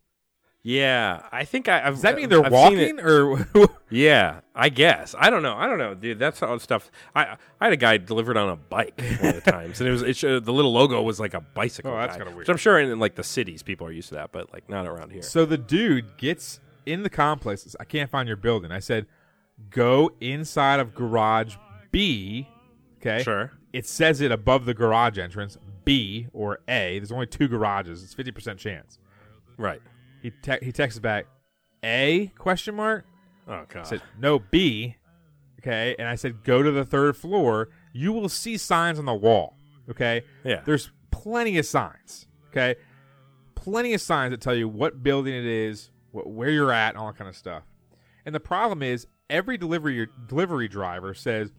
Yeah, I think I. I've, Does that mean they're I've walking or Yeah, I guess. I don't know. I don't know, dude. That's all stuff. I I had a guy delivered on a bike one of the times, and it was it showed, the little logo was like a bicycle. Oh, that's kinda weird. Which I'm sure in, in like the cities people are used to that, but like not around here. So the dude gets in the complex. I can't find your building. I said, go inside of garage B. Okay. Sure. It says it above the garage entrance, B or A. There's only two garages. It's fifty percent chance. Right. He te- he texts back, A question mark. Oh I god. said no B. Okay, and I said go to the third floor. You will see signs on the wall. Okay. Yeah. There's plenty of signs. Okay. Plenty of signs that tell you what building it is, wh- where you're at, and all that kind of stuff. And the problem is every delivery delivery driver says,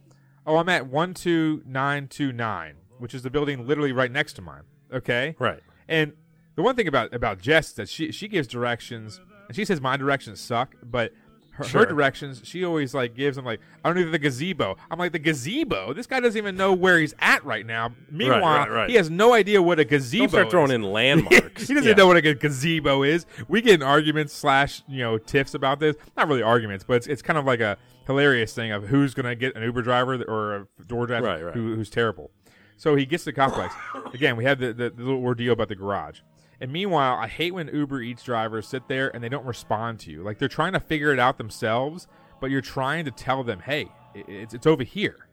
"Oh, I'm at one two nine two nine, which is the building literally right next to mine." Okay. Right. And the one thing about about Jess is that she she gives directions, and she says my directions suck, but her, her directions she always like gives them like I don't know the gazebo. I'm like the gazebo. This guy doesn't even know where he's at right now. Meanwhile, right, right. he has no idea what a gazebo. Don't start throwing is. in landmarks. he doesn't Yeah. know what a gazebo is. We get in arguments slash you know tiffs about this. Not really arguments, but it's, it's kind of like a hilarious thing of who's going to get an Uber driver or a Right, right. Who, who's terrible. So he gets the complex. Again, we have the, the, the little ordeal about the garage. And meanwhile, I hate when Uber Eats drivers sit there and they don't respond to you. Like they're trying to figure it out themselves, but you're trying to tell them, hey, it's, it's over here.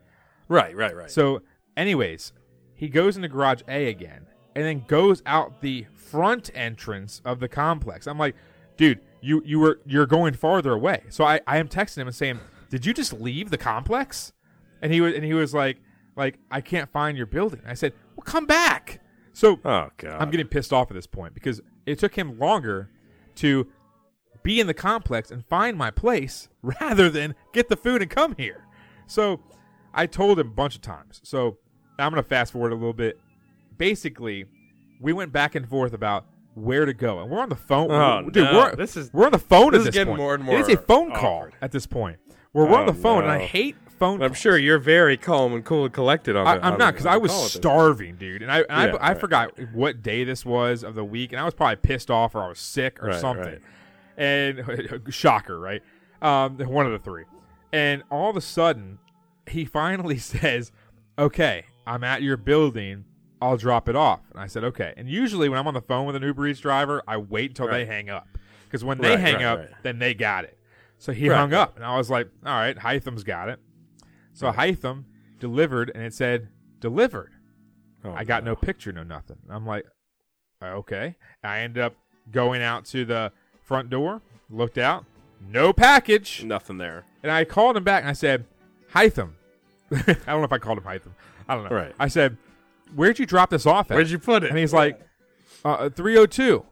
Right, right, right. So, anyways, he goes into garage A again and then goes out the front entrance of the complex. I'm like, dude, you you were you're going farther away. So I, I am texting him and saying, Did you just leave the complex? And he was and he was like like I can't find your building. I said, Well come back. So oh god. I'm getting pissed off at this point because it took him longer to be in the complex and find my place rather than get the food and come here. So I told him a bunch of times. So I'm going to fast forward a little bit. Basically, we went back and forth about where to go, and we're on the phone. Oh, Dude, no. we're, This is- we're on the phone this at is this getting point. more and It is a more phone call awkward. at this point. Where we're on Oh, the phone, and I hate phone. I'm sure you're very calm and cool and collected on. I, the, I'm on not because I was call at this starving, dude, and I and Yeah, I, I right, forgot what day this was of the week, and I was probably pissed off or I was sick or Right, something. right. And shocker, right? Um, one of the three. And all of a sudden, he finally says, "Okay, I'm at your building. I'll drop it off." And I said, "Okay." And usually, when I'm on the phone with an Uber Eats driver, I wait until they hang up because when they hang up, then they got it. So he Right, hung up, and I was like, "All right, Hytham's got it." So Hytham delivered, and it said delivered. Oh, I got no. picture, no nothing. I'm like, "Uh, okay. I end up going out to the front door, looked out, no package, Nothing there. and I called him back and I said, Hytham. I don't know if I called him Hytham. I don't know. Right. I said, where'd you drop this off at? Where'd you put it? And he's like, uh, 302.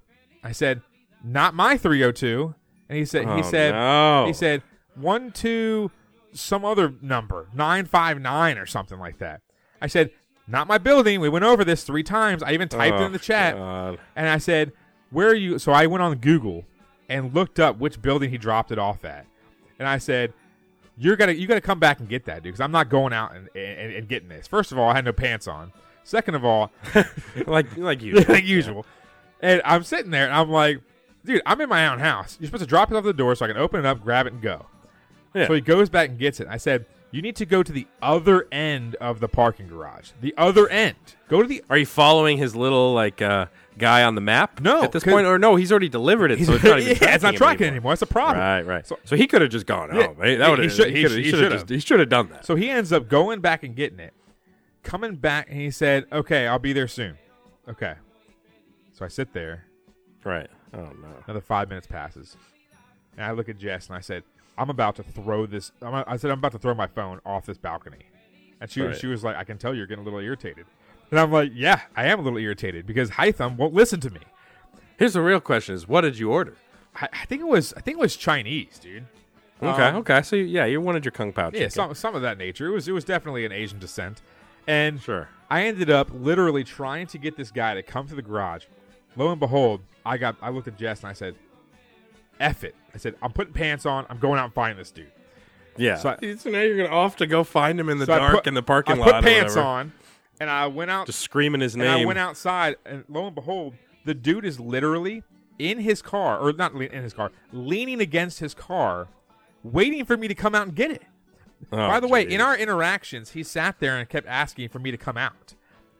I said, not my 302. And he said, he Oh, said, no. he said, one, two, some other number, 959 or something like that. I said, not my building. We went over this three times. I even typed it Oh, in the oh, chat. God. And I said, where are you? So I went on Google and looked up which building he dropped it off at. And I said, you're gonna you gotta come back and get that, dude, because I'm not going out and, and, and getting this. First of all, I had no pants on. Second of all, like like usual. like usual. And I'm sitting there and I'm like, dude, I'm in my own house. You're supposed to drop it off the door so I can open it up, grab it, and go. Yeah. So he goes back and gets it. I said, you need to go to the other end of the parking garage. The other end. Go to the. Are you following his little like uh, guy on the map? No, at this 'cause- point, or no, he's already delivered it, so it's not even yeah, it's not tracking him tracking anymore. It's a problem. Right, right. So- So, he could have just gone Yeah, home. Right? he- That would he have. should- He he should have. he He should have He should have done that. So he ends up going back and getting it, coming back, and he said, "Okay, I'll be there soon." Okay. So I sit there. Right. Oh no. Another five minutes passes, and I look at Jess and I said, "I'm about to throw this." I'm, I said, "I'm about to throw my phone off this balcony," and she Right. she was like, "I can tell you're getting a little irritated," and I'm like, "Yeah, I am a little irritated because Hytham won't listen to me." Here's the real question: Is what did you order? I, I think it was I think it was Chinese, dude. Okay. Um, okay. So yeah, you wanted your kung pao chicken. Yeah, some some of that nature. It was it was definitely an Asian descent, and Sure. I ended up literally trying to get this guy to come to the garage. Lo and behold, I got I looked at Jess and I said, "F it." I said, "I'm putting pants on. I'm going out and finding this dude." Yeah. So So, now you're gonna off to go find him in the So dark put- in the parking I lot. put pants whatever. on, and I went out Just screaming his and name. I went outside, and lo and behold, the dude is literally in his car, or not le- in his car, leaning against his car, waiting for me to come out and get it. Oh, By the way, in our interactions, he sat there and kept asking for me to come out.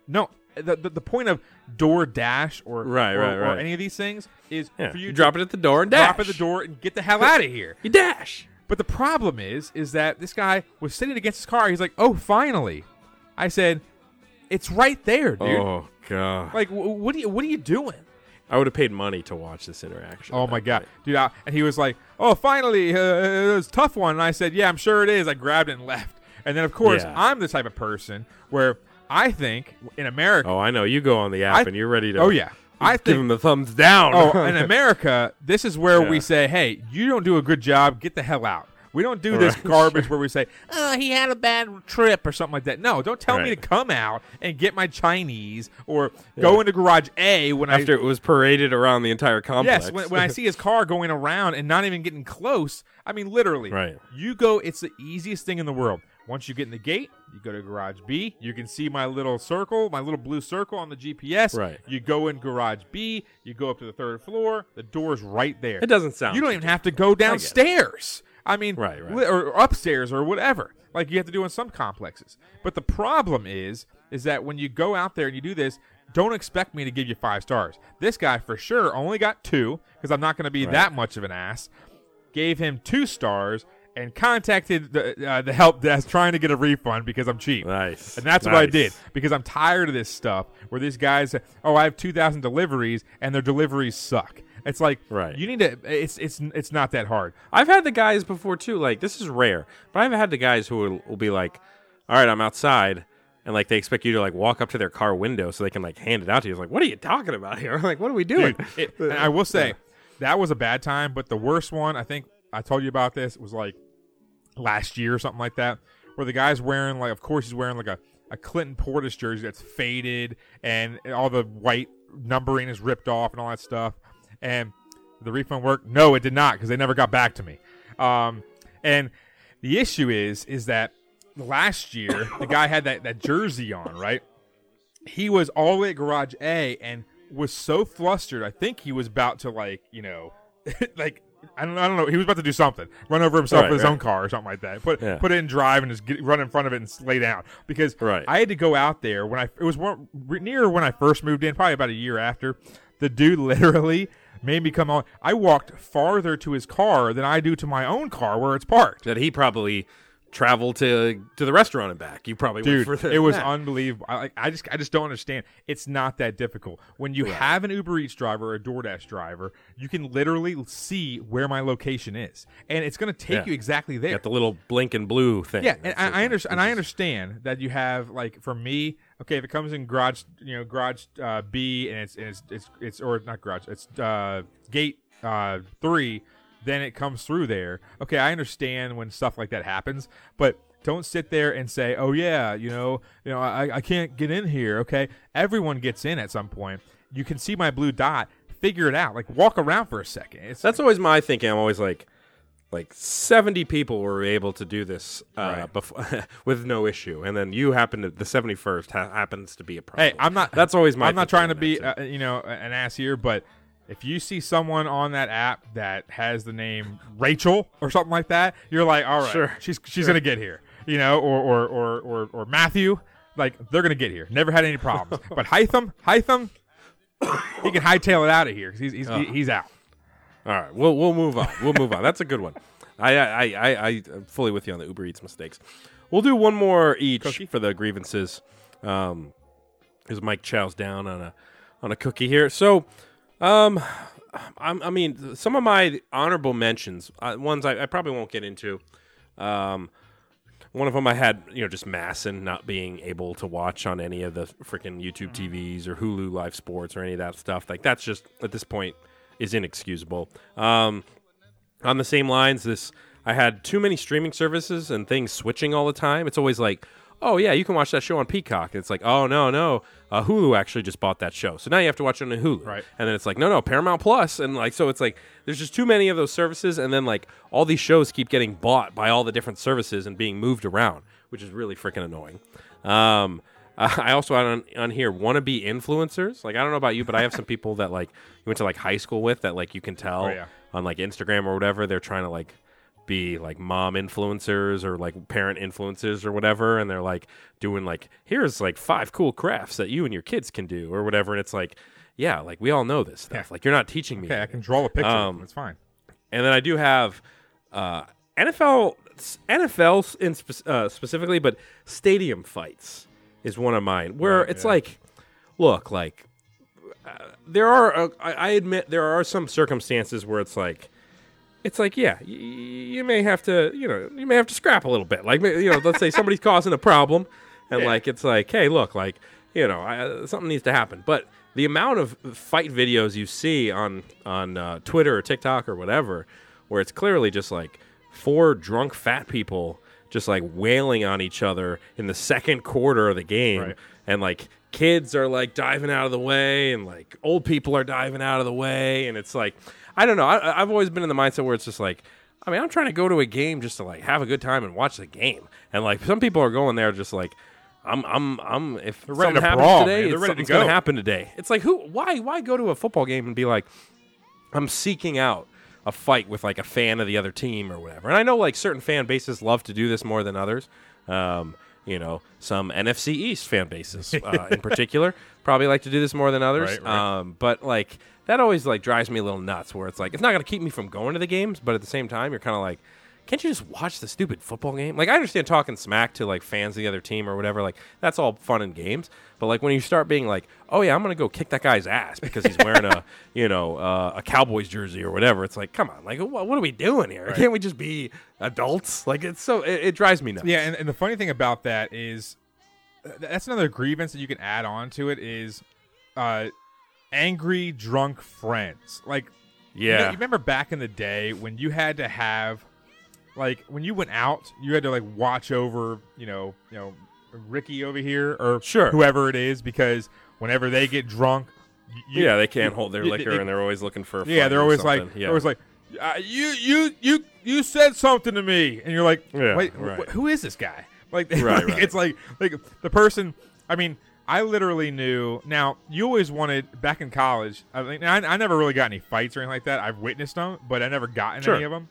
No, the the, the point of Door Dash or Right, or, right, or right. any of these things is Yeah, for you, you to drop it at the door and dash. drop at the door and get the hell out of here. You dash. But the problem is, is that this guy was sitting against his car. He's like, "Oh, finally!" I said, "It's right there, dude. Oh god. Like, wh- what are you, what are you doing?" I would have paid money to watch this interaction. Oh my god, point. dude! I, and he was like, "Oh, finally, uh, it was a tough one." And I said, "Yeah, I'm sure it is." I grabbed it and left. And then, of course, Yeah. I'm the type of person where I think in America, Oh, I know. You go on the app I- and you're ready to. oh yeah, I give think him the thumbs down. Oh, in America, this is where we say, "Hey, you don't do a good job. Get the hell out." We don't do this Right, garbage where we say, "Oh, he had a bad trip" or something like that. No, don't tell me to come out and get my Chinese or go into garage A when After I it was paraded around the entire complex. Yes, when, when I see his car going around and not even getting close, I mean, literally, Right. you go, it's the easiest thing in the world. Once you get in the gate, you go to garage B. You can see my little circle, my little blue circle on the GPS. Right. You go in garage B, you go up to the third floor, the door's right there. It doesn't sound You don't even have to go downstairs. I, mean, Right, right. li- or upstairs or whatever, like you have to do in some complexes. But the problem is, is that when you go out there and you do this, don't expect me to give you five stars. This guy for sure only got two because I'm not going to be Right. that much of an ass. Gave him two stars and contacted the uh, the help desk trying to get a refund because I'm cheap. Nice. And that's what I did because I'm tired of this stuff where these guys, say, oh, I have 2,000 deliveries and their deliveries suck. It's like Right. you need to. It's it's it's not that hard. I've had the guys before too. Like this is rare, but I've had the guys who will, will be like, "All right, I'm outside," and like they expect you to like walk up to their car window so they can like hand it out to you. It's like, what are you talking about here? like, what are we doing? Dude, it- and I will say that was a bad time, but the worst one, I think I told you about this, It was like last year or something like that, where the guy's wearing like, of course, he's wearing like a, a Clinton Portis jersey that's faded and all the white numbering is ripped off and all that stuff. And the refund worked? No, it did not because they never got back to me. Um, and the issue is, is that last year the guy had that, that jersey on, right? he was all the way at garage A and was so flustered. I think he was about to like, you know, like I don't, I don't know. He was about to do something, run over himself Right, with his right. own car or something like that. Put Yeah. put it in drive and just get, run in front of it and lay down because Right. I had to go out there when I it was one, near when I first moved in, probably about a year after. The dude literally made me come on. I walked farther to his car than I do to my own car where it's parked. that he probably traveled to to the restaurant and back. You probably Dude, went further it was that. unbelievable. I, like, I just, I just don't understand. It's not that difficult. When you have an Uber Eats driver or a DoorDash driver, you can literally see where my location is, and it's going to take Yeah. you exactly there. Got the little blink and blue thing. Yeah, and I, I understand. And I understand that you have like for me, okay, if it comes in garage, you know, garage uh, B, and it's and it's, it's it's or not garage, it's uh, gate uh, three, then it comes through there. Okay, I understand when stuff like that happens, but don't sit there and say, "Oh yeah, you know, you know, I, I can't get in here." Okay, everyone gets in at some point. You can see my blue dot. Figure it out. Like walk around for a second. It's That's always my thinking. I'm always like, like 70 people were able to do this uh, Right. before, with no issue, and then you happen to the 71st ha- happens to be a problem. Hey, I'm not. That's always my. I'm not trying to be, uh, you know, an ass here, but if you see someone on that app that has the name Rachel or something like that, you're like, all right, Sure. she's she's Sure. gonna get here, you know, or or or or, or Matthew, like they're gonna get here. Never had any problems. but Hytham, Hytham, he can hightail it out of here he's he's, Oh. he's out. All right, we'll we'll move on. We'll move on. That's a good one. I I I I I'm fully with you on the Uber Eats mistakes. We'll do one more each for the grievances. Um, because Mike chows down on a on a cookie here. So, um, I'm, I mean, some of my honorable mentions, uh, ones I, I probably won't get into. Um, one of them I had, you know, just Masson not being able to watch on any of the freaking YouTube TVs or Hulu Live Sports or any of that stuff. Like that's just at this point is inexcusable. Um, on the same lines, this I had too many streaming services and things switching all the time. It's always like, oh yeah, you can watch that show on Peacock. And it's like, oh no, no, uh, Hulu actually just bought that show, so now you have to watch it on Hulu. Right. And then it's like, no, no, Paramount Plus, and like, so it's like there's just too many of those services, and then like all these shows keep getting bought by all the different services and being moved around, which is really freaking annoying. Um, I also had on, on here wannabe influencers. Like I don't know about you, but I have some people that like you went to like high school with that like you can tell Oh, yeah. on like Instagram or whatever they're trying to like be like mom influencers or like parent influencers or whatever and they're like doing like here's like five cool crafts that you and your kids can do or whatever and it's like yeah like we all know this stuff like you're not teaching me Okay, I can draw a picture. Um, it's fine. and then I do have uh, NFL, NFL in spe- uh, specifically, but stadium fights is one of mine. Where Right, it's yeah. like, look, like uh, there are. Uh, I, I admit there are some circumstances where it's like. It's like, yeah, y- you may have to, you know, you may have to scrap a little bit. Like, you know, let's say somebody's causing a problem, and Yeah. like, it's like, hey, look, like, you know, I, something needs to happen. But the amount of fight videos you see on on uh, Twitter or TikTok or whatever, where it's clearly just like four drunk fat people just like wailing on each other in the second quarter of the game, Right. and like kids are like diving out of the way, and like old people are diving out of the way, and it's like, I don't know. I, I've always been in the mindset where it's just like. I mean, I'm trying to go to a game just to like have a good time and watch the game, and like some people are going there just like, I'm, I'm, I'm. If They're ready something to happens brawl, today, man. It's ready to something's gonna happen today. It's like who? Why? Why go to a football game and be like, I'm seeking out a fight with like a fan of the other team or whatever. And I know like certain fan bases love to do this more than others. Um, you know, some NFC East fan bases uh, in particular probably like to do this more than others. Right, right. Um, but like that always like drives me a little nuts. Where it's like it's not going to keep me from going to the games, but at the same time, you're kind of like. Can't you just watch the stupid football game? Like I understand talking smack to like fans of the other team or whatever. Like that's all fun and games. But like when you start being like, oh yeah, I'm gonna go kick that guy's ass because he's wearing a you know uh, a Cowboys jersey or whatever. It's like, come on, like what, what are we doing here? Right. Can't we just be adults? Like it's so it, it drives me nuts. Yeah, and, and the funny thing about that is th- that's another grievance that you can add on to it is uh, angry drunk friends. Like, you know- Yeah. you remember back in the day when you had to have, like, when you went out, you had to like watch over, you know, you know, Ricky over here or Sure. whoever it is because whenever they get drunk. you- yeah, they can't you- hold their they- liquor, they- and they're always looking for. A yeah, they're always like, something. they're yeah. always like, uh, you, you, you, you said something to me, and you're like, Yeah, wait, right. wh- who is this guy? Like, Right, like, right. it's like, like the person. I mean, I literally knew. Now, you always wanted back in college. I think I, I never really got any fights or anything like that. I've witnessed them, but I never got in Sure. any of them.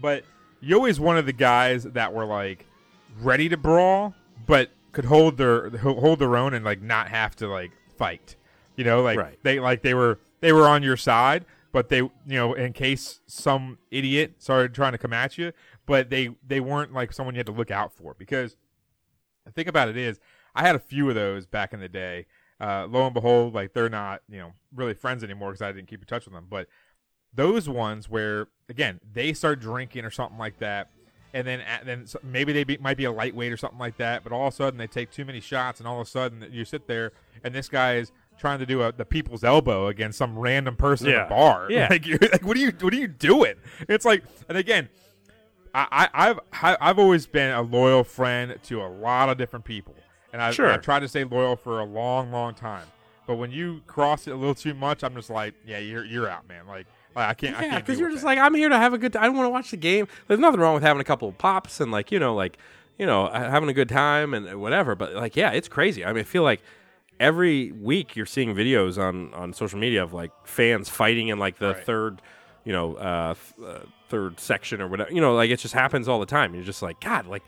But you always wanted the guys that were like ready to brawl, but could hold their hold their own and like not have to like fight. You know, like Right. they like they were they were on your side, but they you know in case some idiot started trying to come at you, but they they weren't like someone you had to look out for because the thing about it is I had a few of those back in the day. Uh, lo and behold, like they're not you know really friends anymore because I didn't keep in touch with them, but those ones where again they start drinking or something like that and then then maybe they be, might be a lightweight or something like that but all of a sudden they take too many shots and all of a sudden you sit there and this guy is trying to do a, the people's elbow against some random person in Yeah. a bar Yeah. like, you're, like what are you what are you doing it's like and again I, I, I've I- I've always been a loyal friend to a lot of different people, and I've, Sure. I've tried to stay loyal for a long, long time. But when you cross it a little too much, I'm just like, yeah, you're you're out, man. Like, like I can't. Yeah, because you're just that. like, I'm here to have a good. time. I don't want to watch the game. There's nothing wrong with having a couple of pops and like you know, like you know, having a good time and whatever. But like, yeah, it's crazy. I mean, I feel like every week you're seeing videos on on social media of like fans fighting in like the third, you know, uh, th- uh, third section or whatever. You know, like it just happens all the time. You're just like, God, like,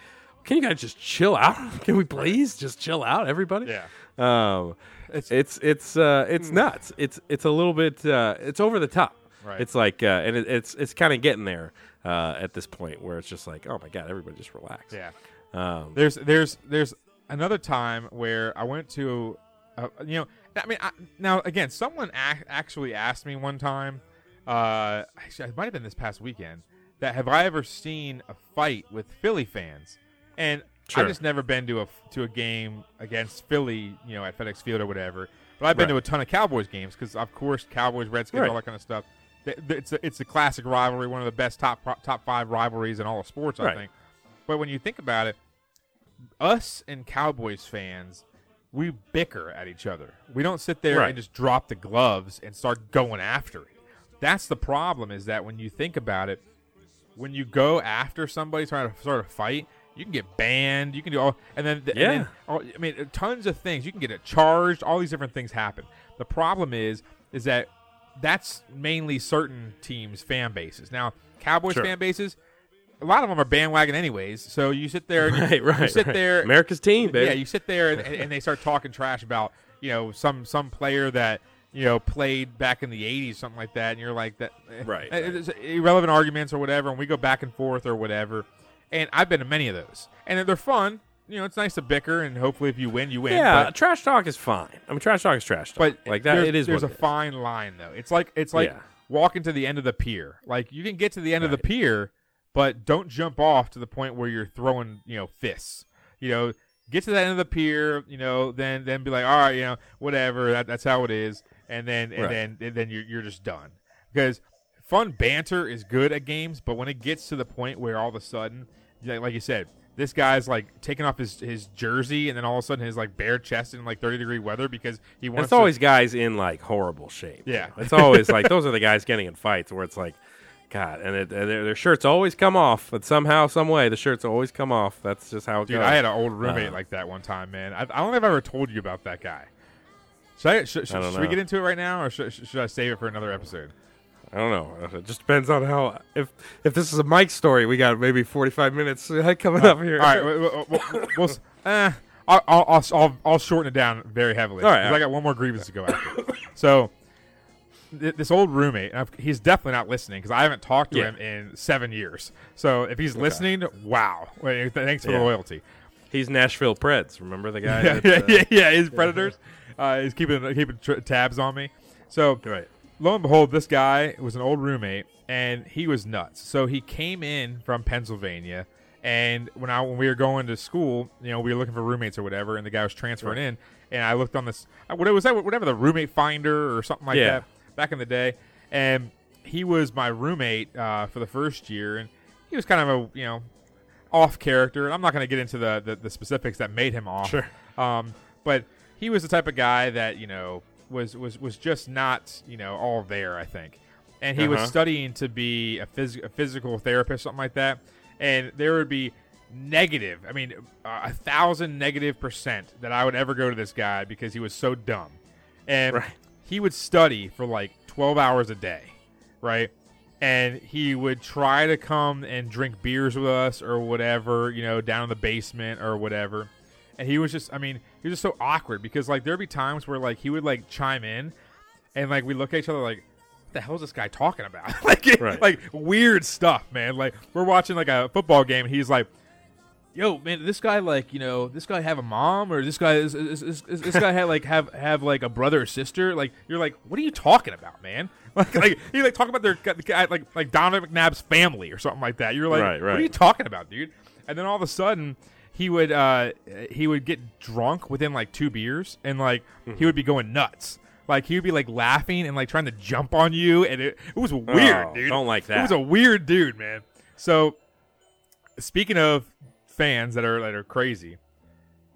can you guys just chill out? Can we please just chill out, everybody? Yeah. Um, It's- it's it's uh, it's nuts. It's it's a little bit uh, it's over the top. Right. It's like uh, and it, it's it's kind of getting there uh, at this point where it's just like, oh my god, everybody just relax. Yeah. Um, There's there's there's another time where I went to, uh, you know, I mean, I, now again, someone ac- actually asked me one time, uh, actually, it might have been this past weekend, that have I ever seen a fight with Philly fans? And Sure. I just never been to a to a game against Philly, you know, at FedEx Field or whatever. But I've been Right. to a ton of Cowboys games because, of course, Cowboys, Redskins, Right. all that kind of stuff. It's a, it's a classic rivalry, one of the best top top five rivalries in all of sports, I think. But when you think about it, us and Cowboys fans, we bicker at each other. We don't sit there Right. and just drop the gloves and start going after it. That's the problem. Is that when you think about it, when you go after somebody trying to sort of fight, you can get banned. You can do all, and then and Yeah. then all, I mean, tons of things. You can get it charged. All these different things happen. The problem is, is that that's mainly certain teams' fan bases. Now, Cowboys Sure. fan bases, a lot of them are bandwagon anyways. So you sit there, and you, Right, right, you sit right. there, America's team, baby. Yeah, you sit there and, and they start talking trash about you know some some player that you know played back in the '80s, something like that, and you're like that, eh, Right, eh, right. irrelevant arguments or whatever, and we go back and forth or whatever. And I've been to many of those, and they're fun. You know, it's nice to bicker, and hopefully, if you win, you win. yeah, but, trash talk is fine. I mean, trash talk is trash talk. but like that, there's, it is. There's a is. fine line though. It's like it's like Yeah. walking to the end of the pier. Like you can get to the end of the pier, but don't jump off to the point where you're throwing you know fists. You know, get to the end of the pier. You know, then then be like, all right, you know, whatever. That, that's how it is. And then and Right. then and then you're you're just done because fun banter is good at games, but when it gets to the point where all of a sudden, like you said. This guy's like taking off his, his jersey and then all of a sudden his like bare chest in like thirty degree weather because he wants It's to- always guys in like horrible shape. Yeah. it's always like those are the guys getting in fights where it's like, God, and, it, and their, their shirts always come off, but somehow, some way, the shirts always come off. That's just how it Dude, goes. I had an old roommate Uh, like that one time, man. I, I don't think I've ever told you about that guy. Should, I, should, should, I should we get into it right now, or should, should I save it for another episode? I don't know. It just depends on how. If if this is a Mike story, we got maybe forty five minutes uh, coming up here. All right, we'll, we'll, we'll, eh, I'll, I'll, I'll, I'll, shorten it down very heavily. All right, I got one more grievance to go after. so, th- this old roommate. He's definitely not listening because I haven't talked to Yeah. him in seven years. So if he's listening, wow! Wait, thanks for Yeah. the loyalty. He's Nashville Preds. Remember the guy? yeah, that, yeah, uh, yeah, yeah, His predators. Uh, he's keeping keeping tr- tabs on me. So Right. Lo and behold, this guy was an old roommate, and he was nuts. So he came in from Pennsylvania, and when I when we were going to school, you know, we were looking for roommates or whatever, and the guy was transferring in, and I looked on this, what was that, whatever the roommate finder or something like Yeah. that back in the day, and he was my roommate uh, for the first year, and he was kind of a you know off character, and I'm not going to get into the, the the specifics that made him off. Sure. Um, but he was the type of guy that you know was was was just not you know all there. I think, and he was Uh-huh. studying to be a, phys- a physical therapist, something like that. And there would be negative. I mean, uh, a thousand negative percent that I would ever go to this guy because he was so dumb, and Right. he would study for like 12 hours a day, right? And he would try to come and drink beers with us or whatever, you know, down in the basement or whatever. And he was just, I mean, he was just so awkward because like there'd be times where like he would like chime in and like we look at each other like, what the hell is this guy talking about? like, Right. like weird stuff, man. Like we're watching like a football game and he's like, yo man this guy like you know this guy have a mom or this guy is, is, is, is this guy had like have have like a brother or sister like you're like what are you talking about man like like he like talking about their like like Donovan McNabb's family or something like that you're like Right, what are you talking about dude and then all of a sudden he would uh he would get drunk within like two beers and like Mm-hmm. he would be going nuts like he would be like laughing and like trying to jump on you and it, it was weird Oh, dude don't like that. it was a weird dude man so speaking of fans that are that are crazy,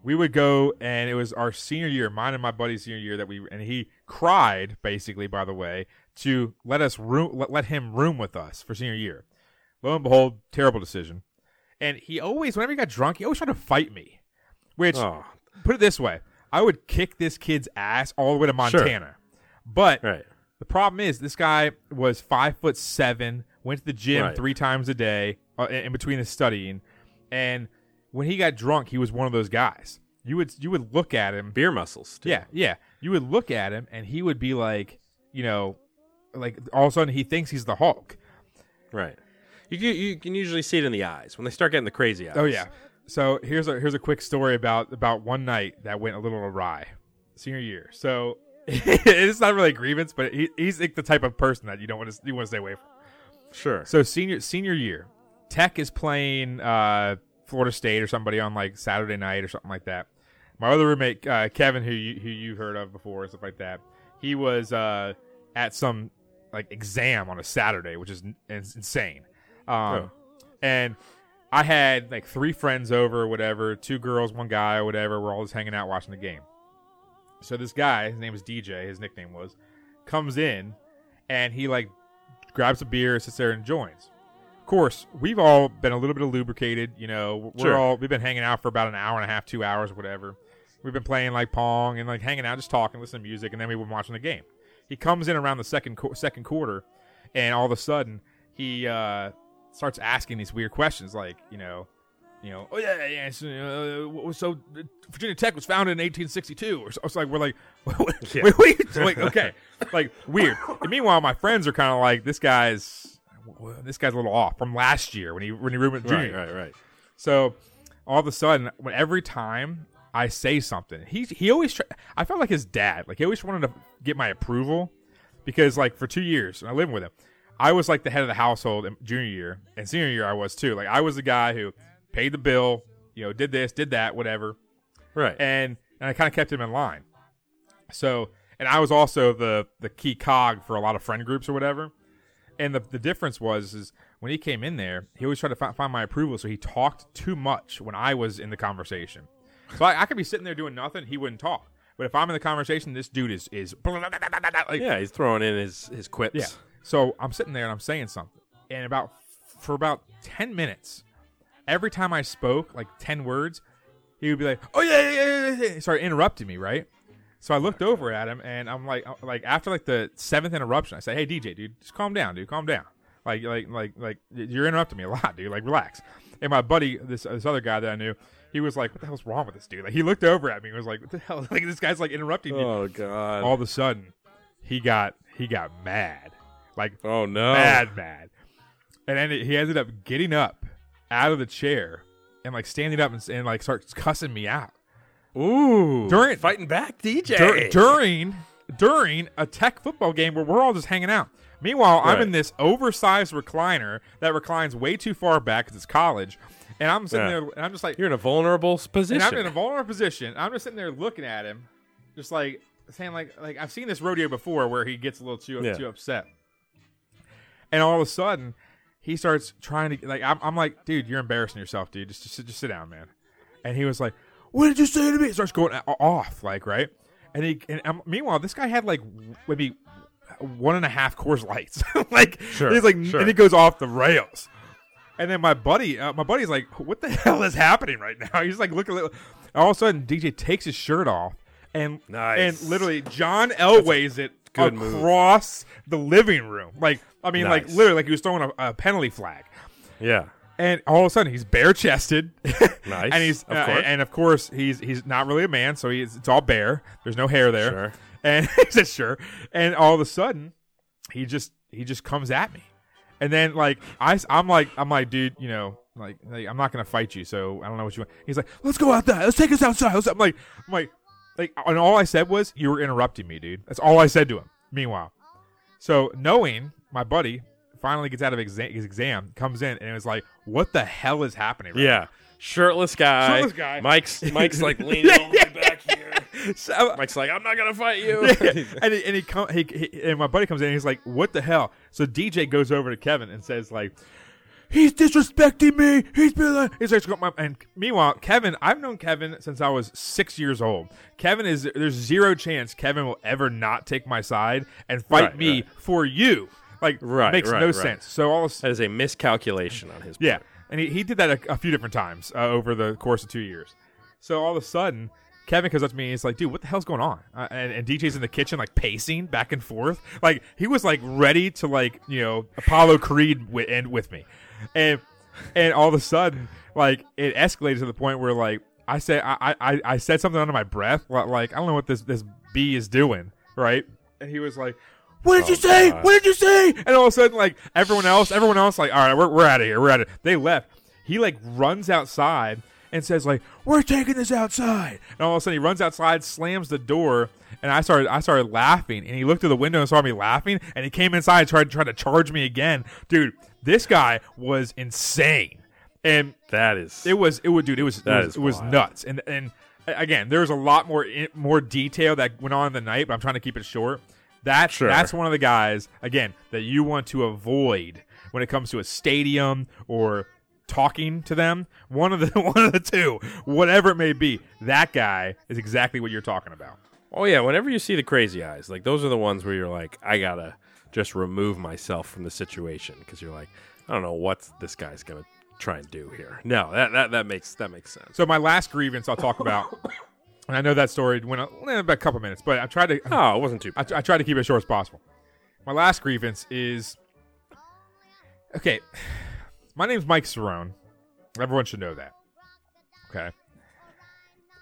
we would go and it was our senior year, mine and my buddy's senior year that we and he cried basically by the way to let us room let, let him room with us for senior year. Lo and behold, terrible decision. And he always whenever he got drunk, he always tried to fight me. Which Oh. put it this way, I would kick this kid's ass all the way to Montana. But Right. the problem is this guy was five foot seven, went to the gym Right. three times a day uh, in in between his studying, and when he got drunk, he was one of those guys. You would you would look at him, Beer muscles. too. yeah, yeah. You would look at him, and he would be like, you know, like all of a sudden he thinks he's the Hulk. Right. You can, you can usually see it in the eyes when they start getting the crazy eyes. Oh yeah. So here's a here's a quick story about about one night that went a little awry, senior year. So it's not really a grievance, but he, he's like the type of person that you don't want to you want to stay away from. Sure. So senior senior year, Tech is playing uh, Florida State or somebody on like Saturday night or something like that. My other roommate uh, Kevin, who you, who you heard of before, and stuff like that, he was uh, at some like exam on a Saturday, which is, n- is insane. Um, Oh. And I had like three friends over, or whatever, two girls, one guy, or whatever. We're all just hanging out watching the game. So this guy, his name was DJ, his nickname was, comes in and he like grabs a beer, sits there and joins. Of course, we've all been a little bit of lubricated, you know. We're Sure. all we've been hanging out for about an hour and a half, two hours, whatever. We've been playing like pong and like hanging out, just talking, listening to music, and then we've been watching the game. He comes in around the second second quarter, and all of a sudden he uh, starts asking these weird questions, like you know, you know, oh yeah, yeah. So, uh, so uh, Virginia Tech was founded in 1862, or so. It's like we're like, wait, Yeah. wait, wait, okay, like weird. And meanwhile, my friends are kind of like, this guy's, this guy's a little off from last year when he when he roomed with Right, right, right. So all of a sudden, when every time I say something, he he always try, I felt like his dad. Like he always wanted to get my approval because like for two years, and I lived with him, I was like the head of the household in junior year and senior year. I was too. Like I was the guy who paid the bill, you know, did this, did that, whatever, Right. and and I kind of kept him in line. So and I was also the the key cog for a lot of friend groups or whatever. And the the difference was is when he came in there, he always tried to fi- find my approval, so he talked too much when I was in the conversation. So I, I could be sitting there doing nothing, he wouldn't talk. But if I'm in the conversation, this dude is is like, yeah, he's throwing in his, his quips. yeah. So I'm sitting there and I'm saying something, and about for about ten minutes, every time I spoke, like ten words, he would be like, "Oh yeah, yeah, yeah, yeah," yeah," He started interrupting me, right? So I looked over at him, and I'm like, uh, like after like the seventh interruption, I said, "Hey DJ, dude, just calm down, dude, calm down. Like, like, like, like, you're interrupting me a lot, dude. Like, relax." And my buddy, this this other guy that I knew, he was like, "What the hell's wrong with this dude?" Like, he looked over at me and was like, "What the hell? Like, this guy's like interrupting me." Oh, God. All of a sudden, he got he got mad, like oh no, mad, mad, and then he ended up getting up out of the chair and like standing up and, and like starts cussing me out. Ooh, during fighting back, DJ. dur- during during a tech football game where we're all just hanging out. Meanwhile, I'm in this oversized recliner that reclines way too far back because it's college, and I'm sitting Yeah. there and I'm just like, You're in a vulnerable position. and I'm in a vulnerable position. I'm just sitting there looking at him, just like saying like like I've seen this rodeo before where he gets a little too Yeah. too upset, and all of a sudden he starts trying to like I'm, I'm like, dude, you're embarrassing yourself, dude. Just just, sit- just sit down, man. And he was like, what did you say to me? He starts going off like right, and he and um, meanwhile this guy had like maybe one and a half Coors Lights, like Sure, he's like sure. and he goes off the rails. And then my buddy, uh, my buddy's like, "What the hell is happening right now?" He's like, "Looking." All of a sudden, DJ takes his shirt off, and Nice. and literally John Elways it good move. across the living room. Like, I mean, like literally, like he was throwing a, a penalty flag. Yeah. And all of a sudden, he's bare chested. Nice, and he's of uh, course. and of course he's he's not really a man, so he's it's all bare. There's no hair there. Sure. And he said sure. And all of a sudden, he just he just comes at me, and then like I am like I'm like dude, you know. Like, like I'm not gonna fight you, so I don't know what you want. He's like, let's go out there, let's take us outside. Let's, I'm like, I'm like, like, and all I said was, you were interrupting me, dude. That's all I said to him. Meanwhile, so knowing my buddy finally gets out of exa- his exam, comes in, and it was like, what the hell is happening? Right Yeah. Shirtless guy. Shirtless guy. Mike's Mike's like leaning all the way back here. So- uh, Mike's like, I'm not gonna fight you. Yeah. and he, and he come he, he and my buddy comes in and he's like, "What the hell?" So DJ goes over to Kevin and says like, "He's disrespecting me. He's been like." He's like, "My-" and meanwhile, Kevin, I've known Kevin since I was six years old. Kevin is there's zero chance Kevin will ever not take my side and fight Right, me right. for you. Like, right. makes right, no right. sense. So all of, that is a miscalculation on his part. yeah, and he, he did that a, a few different times uh, over the course of two years. So all of a sudden, Kevin comes up to me and he's like, "Dude, what the hell's going on?" Uh, and, and DJ's in the kitchen, like pacing back and forth, like he was like ready to like you know Apollo Creed wi- end with me, and and all of a sudden, like it escalated to the point where like I said I I, I said something under my breath, like I don't know what this this bee is doing, right? And he was like. What did you oh, say? God. What did you say? And all of a sudden, like everyone else, everyone else, like, all right, we're, we're out of here. We're out of. They left. He like runs outside and says like, "We're taking this outside." And all of a sudden, he runs outside, slams the door, and I started I started laughing. And he looked through the window and saw me laughing, and he came inside and tried tried to charge me again, dude. This guy was insane, and That is it was it would dude it was it was, it was nuts and and again there's a lot more in, more detail that went on in the night but I'm trying to keep it short that's Sure. that's one of the guys again that you want to avoid when it comes to a stadium or talking to them one of the one of the two whatever it may be that guy is exactly what you're talking about Oh yeah, whenever you see the crazy eyes, like those are the ones where you're like, I gotta just remove myself from the situation because you're like, I don't know what this guy's gonna try and do here. No, that that that makes that makes sense. so my last grievance I'll talk about and I know that story went a, eh, about a couple minutes but I tried to Oh, it wasn't too. I, I try to keep it as short as possible. My last grievance is okay. My name's Mike Cerrone. Everyone should know that. Okay.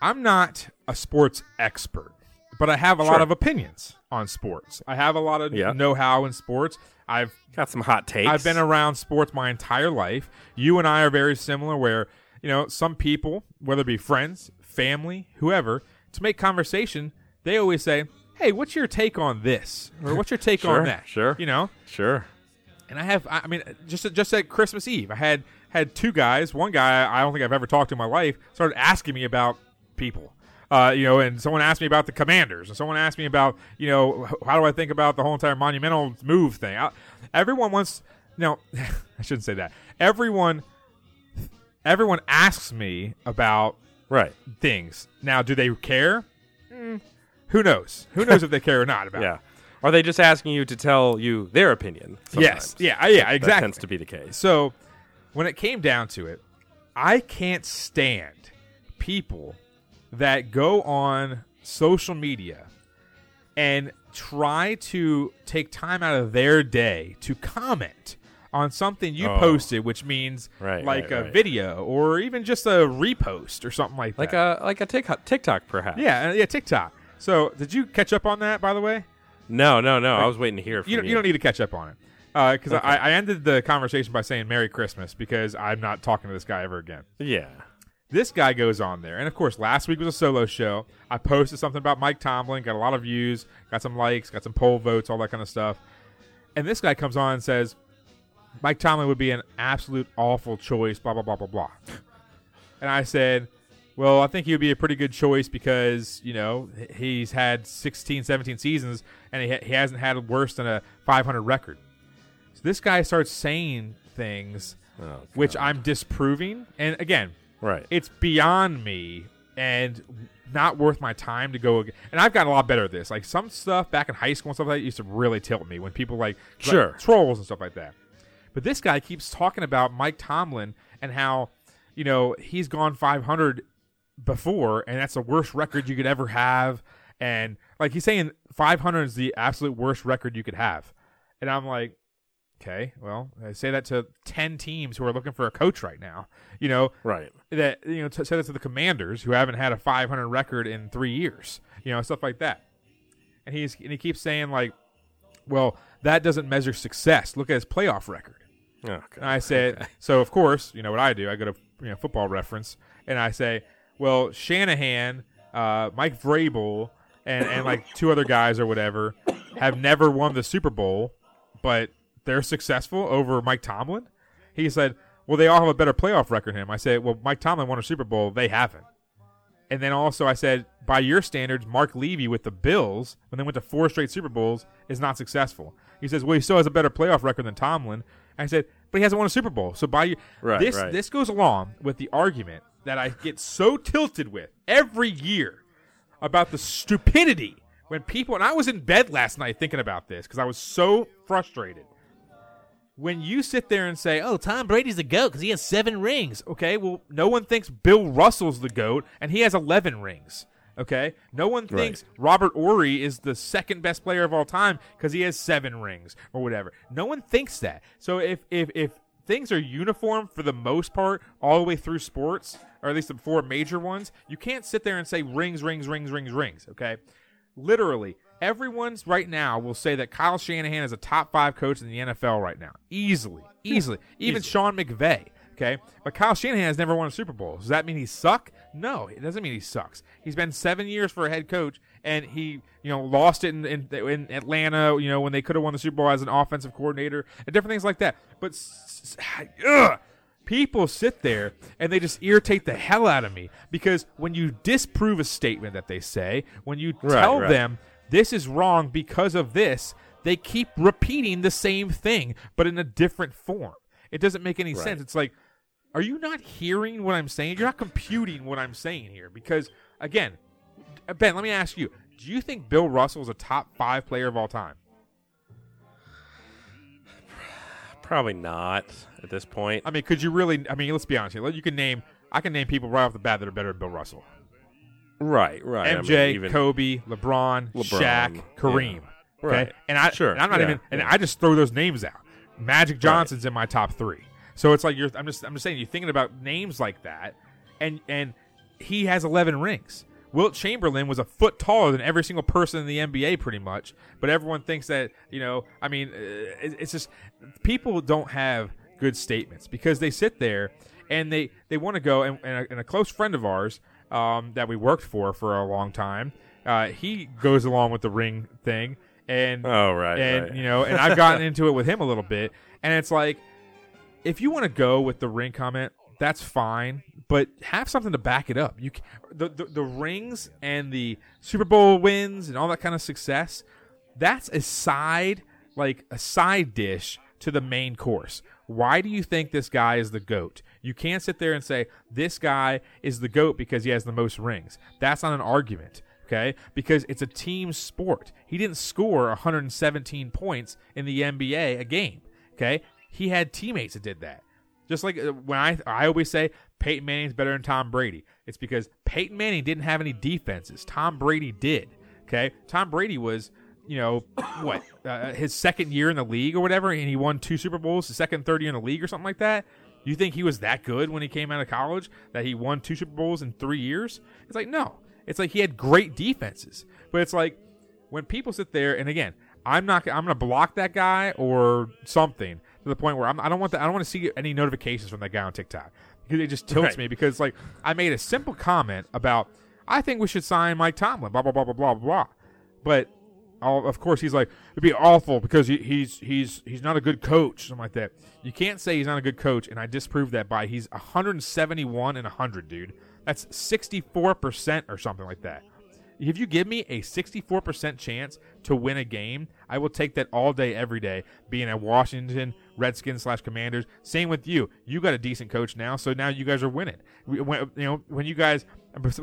I'm not a sports expert, but I have a lot of opinions on sports. I have a lot of Yeah. know-how in sports. I've Got some hot takes. I've been around sports my entire life. You and I are very similar where, you know, some people, whether it be friends, family, whoever, to make conversation, they always say, Hey, what's your take on this? Or what's your take Sure, on that? sure. You know? sure. And I have, I mean, just just at Christmas Eve, I had had two guys. One guy I don't think I've ever talked to in my life started asking me about people. Uh, you know, and someone asked me about the Commanders, and someone asked me about, you know, how do I think about the whole entire monumental move thing. I, everyone wants, no, I shouldn't say that. Everyone, everyone asks me about Right. things. Now, do they care? Mm, who knows? Who knows if they care or not about? it. Are they just asking you to tell you their opinion? Yes. Yeah. Yeah. That Exactly. tends to be the case. So, when it came down to it, I can't stand people that go on social media and try to take time out of their day to comment on something you Oh. posted, which means Right, like right, a right. video or even just a repost or something like, Like that. a like a TikTok, TikTok perhaps. yeah, uh, yeah, TikTok. So, did you catch up on that, by the way? No, no, no. I was waiting to hear from you. you. Don't, you don't need to catch up on it uh, because Okay. I, I ended the conversation by saying Merry Christmas because I'm not talking to this guy ever again. Yeah. This guy goes on there, and of course, last week was a solo show. I posted something about Mike Tomlin, got a lot of views, got some likes, got some poll votes, all that kind of stuff. And this guy comes on and says, Mike Tomlin would be an absolute awful choice, blah, blah, blah, blah, blah. And I said, well, I think he would be a pretty good choice because, you know, he's had 16, 17 seasons and he, ha- he hasn't had worse than a 500 record. So this guy starts saying things oh, which I'm disproving. And again, Right. it's beyond me and not worth my time to go. ag- And I've gotten a lot better at this. Like some stuff back in high school and stuff like that used to really tilt me when people like Sure. trolls and stuff like that. But this guy keeps talking about Mike Tomlin and how, you know, he's gone 500 before, and that's the worst record you could ever have. And like he's saying, 500 is the absolute worst record you could have. And I'm like, okay, well, I say that to 10 teams who are looking for a coach right now. You know, Right. That you know, t- say that to the Commanders who haven't had a 500 record in three years. You know, stuff like that. And he's and he keeps saying like, well, that doesn't measure success. Look at his playoff record. Okay. And I said, so of course, you know what I do? I go to you know football reference, and I say, well, Shanahan, uh, Mike Vrabel, and and like two other guys or whatever have never won the Super Bowl, but they're successful over Mike Tomlin. He said, well, they all have a better playoff record than him. I said, well, Mike Tomlin won a Super Bowl, they haven't. And then also I said, by your standards, Marv Levy with the Bills, when they went to four straight Super Bowls, is not successful. He says, well, he still has a better playoff record than Tomlin. I said, but he hasn't won a Super Bowl. So by your Right, this right. this goes along with the argument that I get so tilted with every year about the stupidity when people and I was in bed last night thinking about this because I was so frustrated. When you sit there and say, "Oh, Tom Brady's the goat because he has seven rings," okay, well, no one thinks Bill Russell's the goat and he has eleven rings. Okay, no one Right. thinks Robert Horry is the second best player of all time because he has seven rings or whatever. No one thinks that. So if if if things are uniform for the most part all the way through sports, or at least the four major ones, you can't sit there and say rings, rings, rings, rings, rings. Okay, literally everyone's right now will say that Kyle Shanahan is a top five coach in the NFL right now, easily, easily. Even Sean McVay. Okay, but Kyle Shanahan has never won a Super Bowl. Does that mean he suck? No, it doesn't mean he sucks. He's been seven years for a head coach, and he, you know, lost it in in, in Atlanta. You know, when they could have won the Super Bowl as an offensive coordinator, and different things like that. But ugh, people sit there and they just irritate the hell out of me because when you disprove a statement that they say, when you Right, tell right. them this is wrong because of this, they keep repeating the same thing but in a different form. It doesn't make any Right. sense. It's like, are you not hearing what I'm saying? You're not computing what I'm saying here because, again, Ben, let me ask you: Do you think Bill Russell is a top five player of all time? Probably not at this point. I mean, could you really? I mean, let's be honest here. You can name. I can name people right off the bat that are better than Bill Russell. Right, right. I mean, MJ, Kobe, LeBron, LeBron, Shaq, Kareem. yeah. Okay, Right. and I Sure, and I'm not yeah, even, and yeah. I just throw those names out. Magic Johnson's in my top three. So it's like you're. I'm just. I'm just saying. You're thinking about names like that, and and he has 11 rings. Wilt Chamberlain was a foot taller than every single person in the NBA, pretty much. But everyone thinks that you know. I mean, uh, it's just people don't have good statements because they sit there and they they want to go. And, and, a, and a close friend of ours um, that we worked for for a long time, uh, he goes along with the ring thing. And Oh, right, and right. you know, and I've gotten into it with him a little bit, and it's like if you want to go with the ring comment, that's fine, but have something to back it up. You c- the, the the rings and the Super Bowl wins and all that kind of success, that's a side like a side dish to the main course. Why do you think this guy is the goat? You can't sit there and say this guy is the goat because he has the most rings. That's not an argument okay? Because it's a team sport. He didn't score 117 points in the NBA a game, okay? He had teammates that did that. Just like uh, when I I always say Peyton Manning's better than Tom Brady. It's because Peyton Manning didn't have any defenses. Tom Brady did. Okay? Tom Brady was, you know, what? Uh, his second year in the league or whatever and he won two Super Bowls, his second third year in the league or something like that. You think he was that good when he came out of college that he won two Super Bowls in 3 years? It's like no. It's like he had great defenses. But it's like when people sit there, and again, I'm not. I'm to block that guy or something to the point where I'm, I don't want. The, I don't want to see any notifications from that guy on TikTok because it just tilts Right. me. Because like I made a simple comment about I think we should sign Mike Tomlin. Blah blah blah blah blah blah. But all, of course he's like it'd be awful because he, he's he's he's not a good coach something like that you can't say he's not a good coach and i disproved that by he's 171 and 100 dude that's 64% or something like that if you give me a 64% chance to win a game i will take that all day every day being a washington redskins slash commanders same with you you got a decent coach now so now you guys are winning We- when, you know when you guys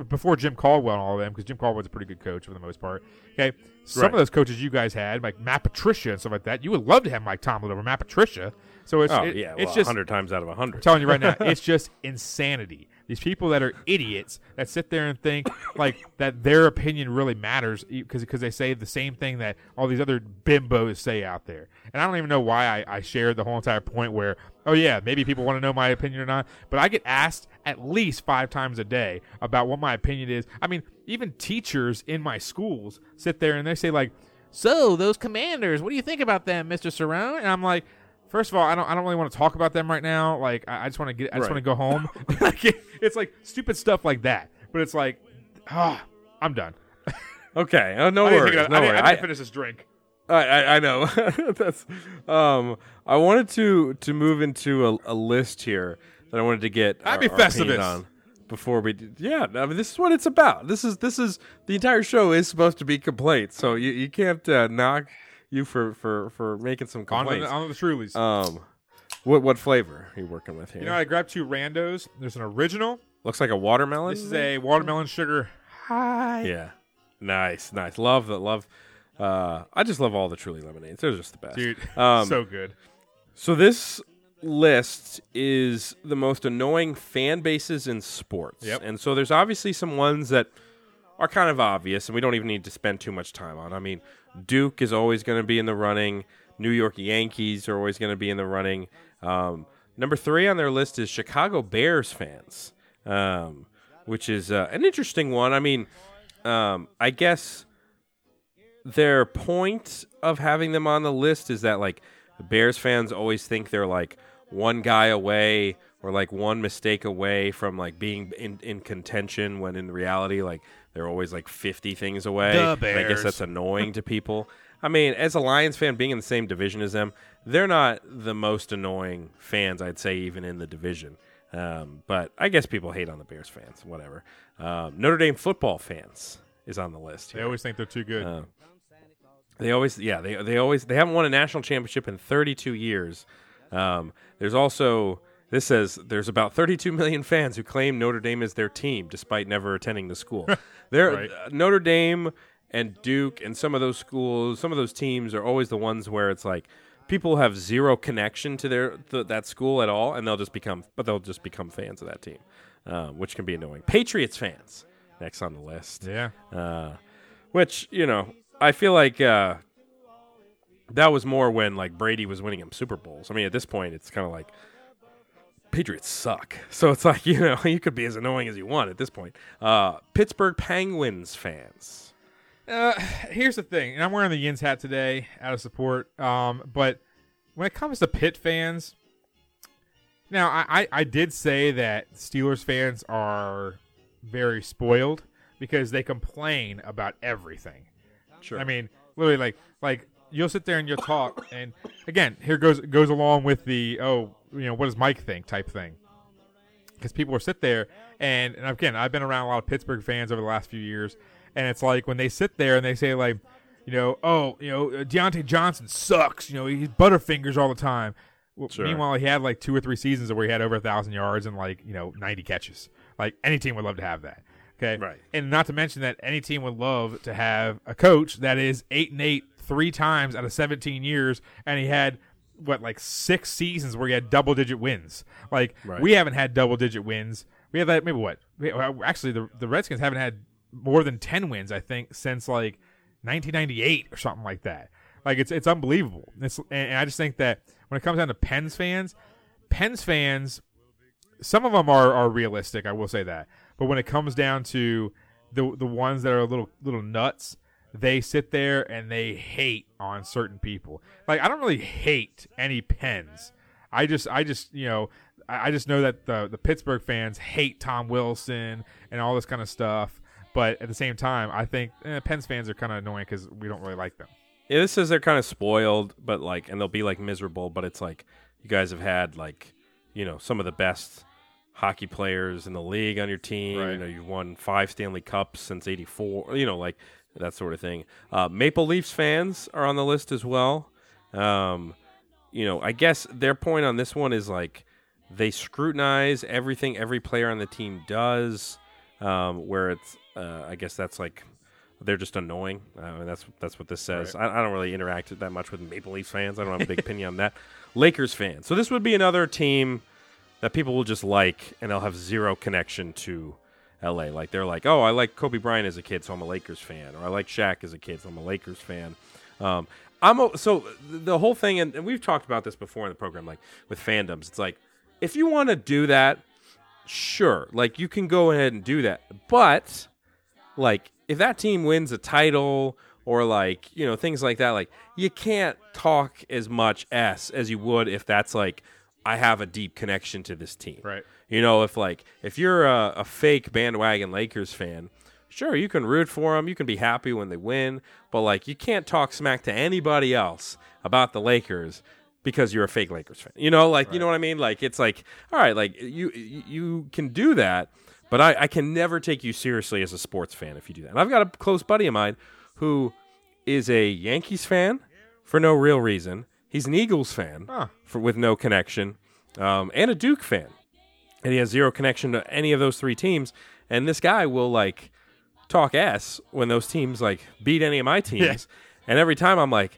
before jim caldwell and all of them because jim caldwell's a pretty good coach for the most part okay some Right. of those coaches you guys had, like Matt Patricia and stuff like that, you would love to have Mike Tomlin over Matt Patricia. So it's oh it- yeah, it's just 100 times out of 100. I'm telling you right now, it's just insanity. These people that are idiots that sit there and think like that their opinion really matters because because they say the same thing that all these other bimbos say out there. And I don't even know why I, I shared the whole entire point where oh yeah maybe people want to know my opinion or not, but I get asked at least five times a day about what my opinion is. I mean even teachers in my schools sit there and they say like so those commanders what do you think about them mr Cerrone? and i'm like first of all i don't i don't really want to talk about them right now like i, I just want to get i just Right. want to go home like it- it's like stupid stuff like that but it's like ah i'm done Okay, oh, no I didn't worries. think no I, didn't, worries. I didn't finish this drink I, I, I know. That's. Um, I wanted to to move into a, a list here that I wanted to get our- Happy our opinion Festivus. on before we. Yeah, I mean, this is what it's about. This is this is the entire show is supposed to be complaints, so you you can't uh, knock you for for for making some on the, complaints. on the Trulies. um, what what flavor are you working with here? you know i grabbed two randos there's an original Looks like a watermelon. this is a watermelon sugar high yeah. Nice, nice. Love that. love. Uh, I just love all the Truly lemonades. They're just the best, dude Um, so good So this list is the most annoying fan bases in sports. Yep. And so there's obviously some ones that are kind of obvious and we don't even need to spend too much time on. I mean, Duke is always going to be in the running. New York Yankees are always going to be in the running. Um, number three on their list is Chicago Bears fans, um, which is uh, an interesting one. I mean, um, I guess their point of having them on the list is that like Bears fans always think they're like one guy away or like one mistake away from like being in, in contention when in reality like they're always like 50 things away. The And I guess that's annoying to people. I mean, as a Lions fan being in the same division as them, they're not the most annoying fans I'd say even in the division. Um, but I guess people hate on the Bears fans, whatever. Um, Notre Dame football fans is on the list. they always think they're too good Uh, they always, yeah, they they always they haven't won a national championship in 32 years. Um, there's also this says there's about 32 million fans who claim Notre Dame is their team despite never attending the school. There, Right. uh, Notre Dame and Duke and some of those schools, some of those teams are always the ones where it's like people have zero connection to their th- that school at all, and they'll just become, but they'll just become fans of that team, um, which can be annoying. Patriots fans next on the list. yeah Uh, which you know, I feel like uh, that was more when like Brady was winning him Super Bowls. I mean, at this point, it's kind of like Patriots suck. So it's like you know, you could be as annoying as you want at this point. Uh, Pittsburgh Penguins fans. Uh, here's the thing, and I'm wearing the Yins hat today out of support. Um, but when it comes to Pitt fans, now I, I, I did say that Steelers fans are very spoiled because they complain about everything. Sure. I mean, literally, like like you'll sit there and you'll talk, and again, here goes goes along with the oh, you know, what does Mike think type thing. Because people will sit there, and, and again, I've been around a lot of Pittsburgh fans over the last few years, and it's like when they sit there and they say like, you know, oh, you know, uh, Diontae Johnson sucks. You know, he's butterfingers all the time. Well, Sure. Meanwhile, he had like two or three seasons where he had over a thousand yards and like you know ninety catches. Like any team would love to have that. Okay, Right. And not to mention that any team would love to have a coach that is eight and eight three times out of seventeen years, and he had what like six seasons where he had double digit wins. Like Right. we haven't had double digit wins. We have that maybe what? Uh, actually, the the Redskins haven't had more than ten wins. I think since like 1998 or something like that. Like it's it's unbelievable. It's, and, and I just think that when it comes down to Pens fans, Pens fans, some of them are, are realistic. I will say that. But when it comes down to the the ones that are a little little nuts, they sit there and they hate on certain people. Like I don't really hate any Pens. I just I just you know I I just know that the the Pittsburgh fans hate Tom Wilson and all this kind of stuff. But at the same time, I think eh, Pens fans are kind of annoying because we don't really like them. Yeah, this is they're kind of spoiled, but like, and they'll be like miserable. But it's like you guys have had like, you know, some of the best hockey players in the league on your team. Right. You know, you've won five Stanley Cups since '84. You know, like that sort of thing. Uh, Maple Leafs fans are on the list as well. Um, you know, I guess their point on this one is like they scrutinize everything every player on the team does. Um, where it's, uh, I guess that's like they're just annoying. Uh, that's that's what this says. I, I don't really interact that much with Maple Leafs fans. I don't have a big opinion on that. Lakers fans. So this would be another team that people will just like, and they'll have zero connection to LA. Like they're like, oh, I like Kobe Bryant as a kid, so I'm a Lakers fan, or I like Shaq as a kid, so I'm a Lakers fan. Um, I'm a, so the whole thing, and, and we've talked about this before in the program, like with fandoms. It's like if you want to do that, sure, like you can go ahead and do that, but like if that team wins a title or like you know things like that like you can't talk as much s as you would if that's like i have a deep connection to this team Right. You know if like if you're a, a fake bandwagon lakers fan sure you can root for them you can be happy when they win but like you can't talk smack to anybody else about the lakers because you're a fake lakers fan you know like you know what i mean like it's like all right like you you can do that but I, I can never take you seriously as a sports fan if you do that. And I've got a close buddy of mine who is a Yankees fan for no real reason. He's an Eagles fan Huh. for with no connection, um, and a Duke fan, and he has zero connection to any of those three teams. And this guy will like talk s when those teams like beat any of my teams, and every time I'm like,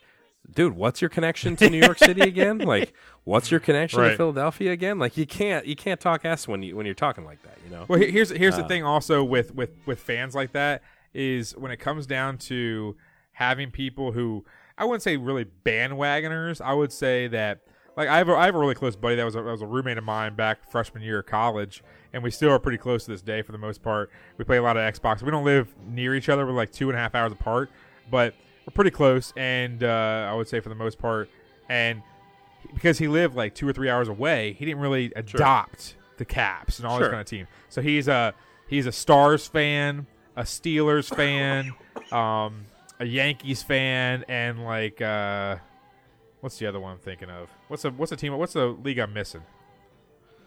dude, what's your connection to New York City again? Like, what's your connection to Right. Philadelphia again? Like, you can't you can't talk s when you when you're talking like that, you know. Well, he- here's here's the Uh, thing. Also, with with with fans like that, is when it comes down to having people who I wouldn't say really bandwagoners. I would say that like I have a, I have a really close buddy that was a, that was a roommate of mine back freshman year of college, and we still are pretty close to this day for the most part. We play a lot of Xbox. We don't live near each other. We're like two and a half hours apart, but we're pretty close. And uh, I would say for the most part, and because he lived like two or three hours away, he didn't really adopt the Caps and all this kind of team. So he's a he's a Stars fan, a Steelers fan, um, a Yankees fan, and like uh, what's the other one I'm thinking of? What's a what's the team? What's the league I'm missing?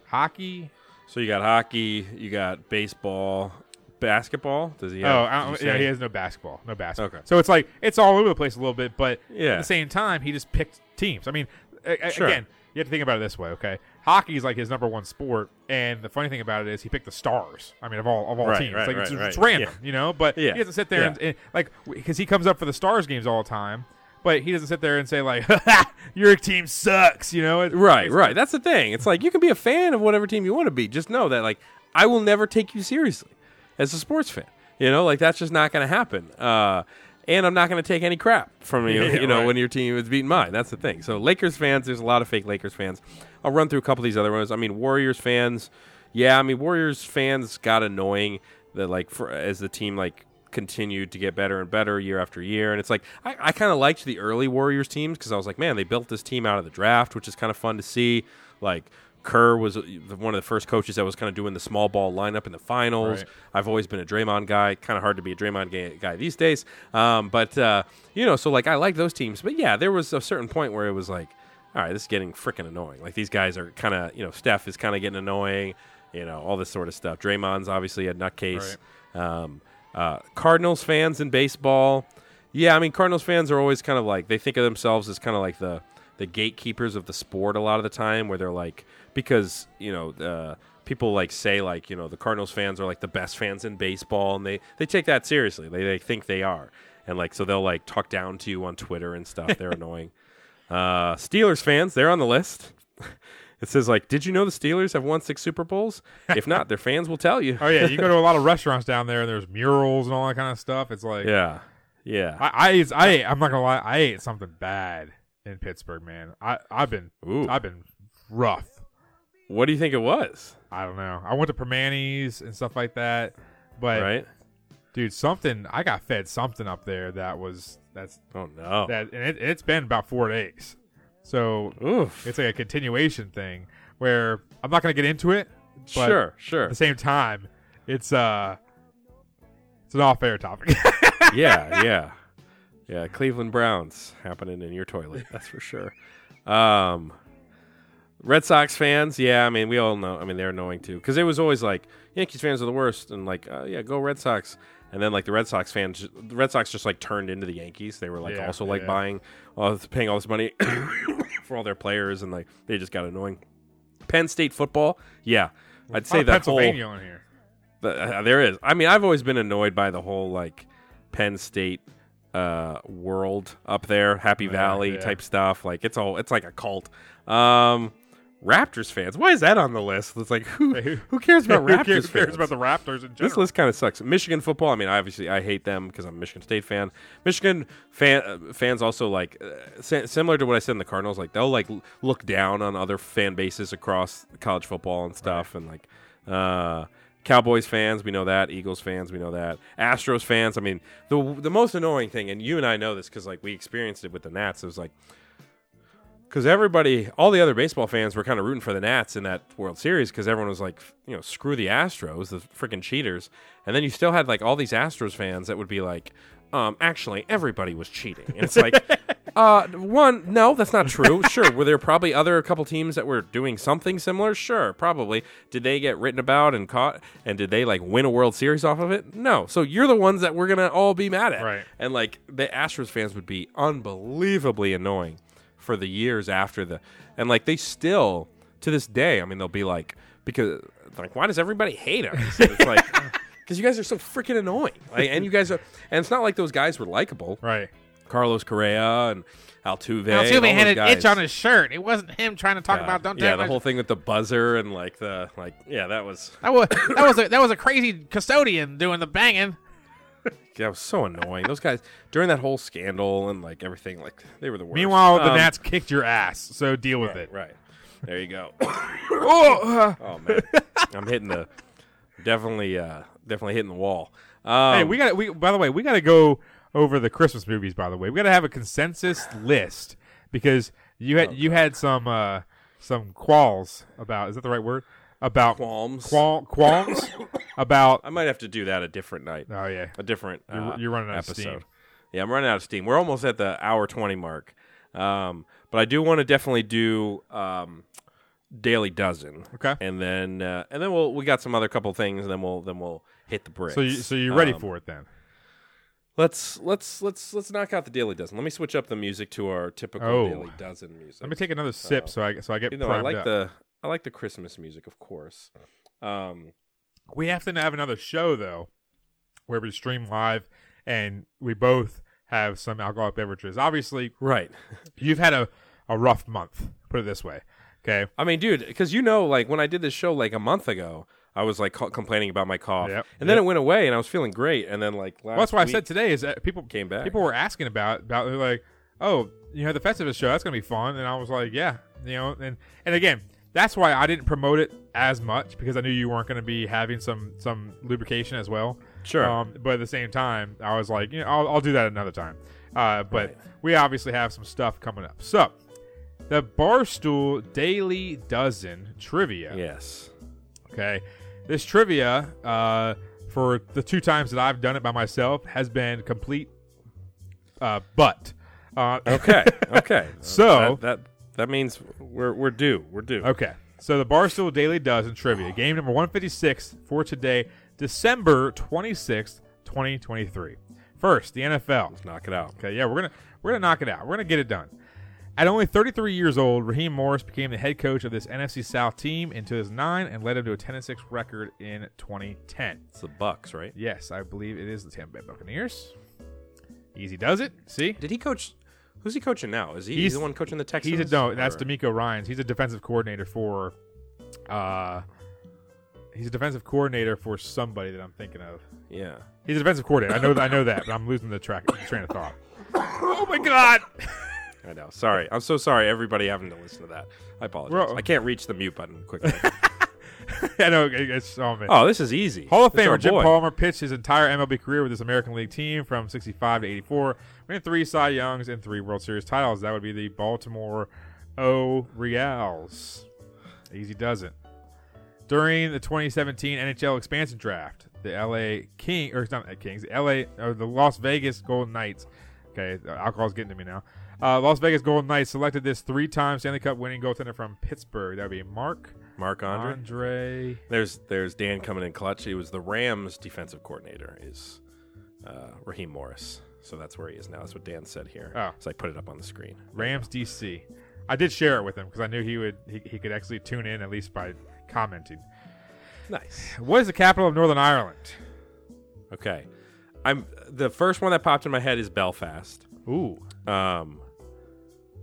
Hockey. So you got hockey, you got baseball, basketball. Does he? Have, oh, yeah, he has no basketball. No basketball. Okay. So it's like it's all over the place a little bit, but Yeah. at the same time, he just picked teams. I mean, a- a- Sure. again, you have to think about it this way, okay? Hockey is like his number one sport, and the funny thing about it is he picked the Stars. I mean, of all of all Right, teams, right, like right, it's, it's random, Yeah. you know. But Yeah. he doesn't sit there and, and like because he comes up for the Stars games all the time. But he doesn't sit there and say like, "Your team sucks," you know. It- Right, right. That's the thing. It's like you can be a fan of whatever team you want to be. Just know that, like, I will never take you seriously as a sports fan. You know, like that's just not going to happen. Uh, and I'm not going to take any crap from you. Yeah, you know, right. when your team is beating mine. That's the thing. So Lakers fans, there's a lot of fake Lakers fans. I'll run through a couple of these other ones. I mean, Warriors fans. Yeah, I mean, Warriors fans got annoying that like for, as the team like continued to get better and better year after year. And it's like I, I kind of liked the early Warriors teams because I was like, man, they built this team out of the draft, which is kind of fun to see. Like Kerr was uh, one of the first coaches that was kind of doing the small ball lineup in the finals. Right. I've always been a Draymond guy. Kind of hard to be a Draymond guy these days. Um, but uh, you know, so like I like those teams. But yeah, there was a certain point where it was like, all right, this is getting freaking annoying. Like these guys are kind of, you know, Steph is kind of getting annoying. You know, all this sort of stuff. Draymond's obviously a nutcase. Um, uh, Cardinals fans in baseball. Yeah, I mean Cardinals fans are always kind of like they think of themselves as kind of like the the gatekeepers of the sport a lot of the time, where they're like because you know uh, people like say like you know the Cardinals fans are like the best fans in baseball, and they they take that seriously. They they think they are, and like so they'll like talk down to you on Twitter and stuff. They're annoying. Uh, Steelers fans, they're on the list. It says like, did you know the Steelers have won six Super Bowls? If not, their fans will tell you. Oh yeah, you go to a lot of restaurants down there, and there's murals and all that kind of stuff. It's like yeah, yeah. I, I, ate- I, ate- I'm not gonna lie, I ate something bad in Pittsburgh, man. I, I've been, Ooh. I've been rough. What do you think it was? I don't know. I went to Primanti's and stuff like that, but Right. dude, something I got fed something up there that was that's oh no that and it, it's been about four days, so Oof. it's like a continuation thing where I'm not gonna get into it. But Sure, sure. At the same time, it's uh, it's an off air topic. yeah, yeah, yeah. Cleveland Browns happening in your toilet. That's for sure. Um, Red Sox fans, yeah. I mean, we all know. I mean, they're annoying too because it was always like Yankees fans are the worst, and like, uh, yeah, go Red Sox. And then like the Red Sox fans, the Red Sox just like turned into the Yankees. They were like Yeah, also like yeah. buying, all paying all this money for all their players, and like they just got annoying. Penn State football, yeah, I'd say that whole Pennsylvania on here. the, uh, there is. I mean, I've always been annoyed by the whole like Penn State uh, world up there, Happy Valley yeah. type stuff. Like it's all it's like a cult. Um, Raptors fans. Why is that on the list? It's like who who cares about Who Raptors cares- fans? cares about the Raptors in This list kind of sucks. Michigan football. I mean, obviously, I hate them because I'm a Michigan State fan. Michigan fan uh, fans also like uh, si- similar to what I said in the Cardinals. Like they'll like l- look down on other fan bases across college football and stuff, and like uh, Cowboys fans, we know that. Eagles fans, we know that. Astros fans. I mean, the the most annoying thing, and you and I know this because like we experienced it with the Nats. It was like because everybody, all the other baseball fans were kind of rooting for the Nats in that World Series because everyone was like, you know, screw the Astros, the freaking cheaters. And then you still had like all these Astros fans that would be like, um, actually, everybody was cheating. And it's like, uh, one, no, that's not true. Sure, were there probably other a couple teams that were doing something similar? Sure, probably. Did they get written about and caught? And did they like win a World Series off of it? No. So you're the ones that we're gonna all be mad at. Right. And like the Astros fans would be unbelievably annoying for the years after the and like they still to this day i mean they'll be like because like why does everybody hate us And it's like because you guys are so freaking annoying like, and you guys are and it's not like those guys were likable right carlos correa and altuve and Altuve all had an guys. itch on his shirt. It wasn't him trying to talk yeah, about don't yeah the my- whole thing with the buzzer and like the like yeah that was That was that was a, that was a crazy custodian doing the banging. That was so annoying those guys during that whole scandal and like everything like they were the worst Meanwhile, the Um, Nats kicked your ass, so deal with right, it. right there you go Oh, oh man, I'm hitting the definitely uh definitely hitting the wall. Um, hey, we got we. By the way, we got to go over the Christmas movies. By the way, we got to have a consensus list because you had you had some uh some qualms about. Is that the right word? About qualms, qual, qualms about. I might have to do that a different night. Oh yeah, a different. You're- uh, you're running out of episode. steam. Yeah, I'm running out of steam. We're almost at the hour twenty mark, um, but I do want to definitely do um, daily dozen. Okay, and then uh, and then we'll we got some other couple things, and then we'll then we'll hit the bricks. So you so you're ready Um, for it then? Let's let's let's let's knock out the daily dozen. Let me switch up the music to our typical Oh. daily dozen music. Let me take another sip so I so I get You know, I like up. the I like the Christmas music, of course. Um, We have to have another show though, where we stream live and we both have some alcoholic beverages. Obviously, right. You've had a a rough month. Put it this way. Okay. I mean, dude, because you know, like when I did this show like a month ago, I was like ca- complaining about my cough, Yep, and then yep. it went away, and I was feeling great, and then like last Well, that's why I said today is that people came back. People were asking about about like, oh, you know, the Festivus show that's gonna be fun, and I was like, yeah, you know, and and again, that's why I didn't promote it as much because I knew you weren't gonna be having some some lubrication as well. Sure. Um, but at the same time, I was like, you know, I'll, I'll do that another time. Uh, but we obviously have some stuff coming up. So, the Barstool Daily Dozen trivia. Yes. Okay. This trivia, uh, for the two times that I've done it by myself, has been complete uh, butt. Uh, Okay, okay. so that, that that means we're we're due. We're due. Okay. So the Barstool Daily Dozen trivia, game number 156 for today, December 26th, 2023. First, the NFL. Let's knock it out. Okay, yeah, we're gonna we're gonna knock it out. We're gonna get it done. At only 33 years old, Raheem Morris became the head coach of this NFC South team in 2009 and led him to a 10 6 record in 2010. It's the Bucks, right? Yes, I believe it is the Tampa Bay Buccaneers. Easy does it. See? Did he coach? Who's he coaching now? Is he he's, the one coaching the Texans? He's a no. That's Or- DeMeco Ryans. He's a defensive coordinator for. Uh, he's a defensive coordinator for somebody that I'm thinking of. Yeah. He's a defensive coordinator. I know. I know that, but I'm losing the track the train of thought. Oh my god! I know. Sorry. I'm so sorry. Everybody having to listen to that. I apologize. I can't reach the mute button quickly. I know. It's, oh man. Oh, this is easy. Hall of This Famer Jim boy. Palmer pitched his entire MLB career with this American League team from 65 to 84, winning three Cy Youngs and three World Series titles. That would be the Baltimore Orioles. Easy does it. During the 2017 NHL expansion draft, the LA King or not the Kings, LA or the Las Vegas Golden Knights. Okay, alcohol's getting to me now. Uh, Las Vegas Golden Knights selected this three-time Stanley Cup winning goaltender from Pittsburgh. That would be Mark Mark Andre. Andre. There's there's Dan coming in clutch. He was the Rams defensive coordinator. Is uh, Raheem Morris. So that's where he is now. That's what Dan said here. Oh. So I put it up on the screen. Rams DC. I did share it with him because I knew he would he, he could actually tune in at least by commenting. Nice. What is the capital of Northern Ireland? Okay. I'm the first one that popped in my head is Belfast. Ooh. Um,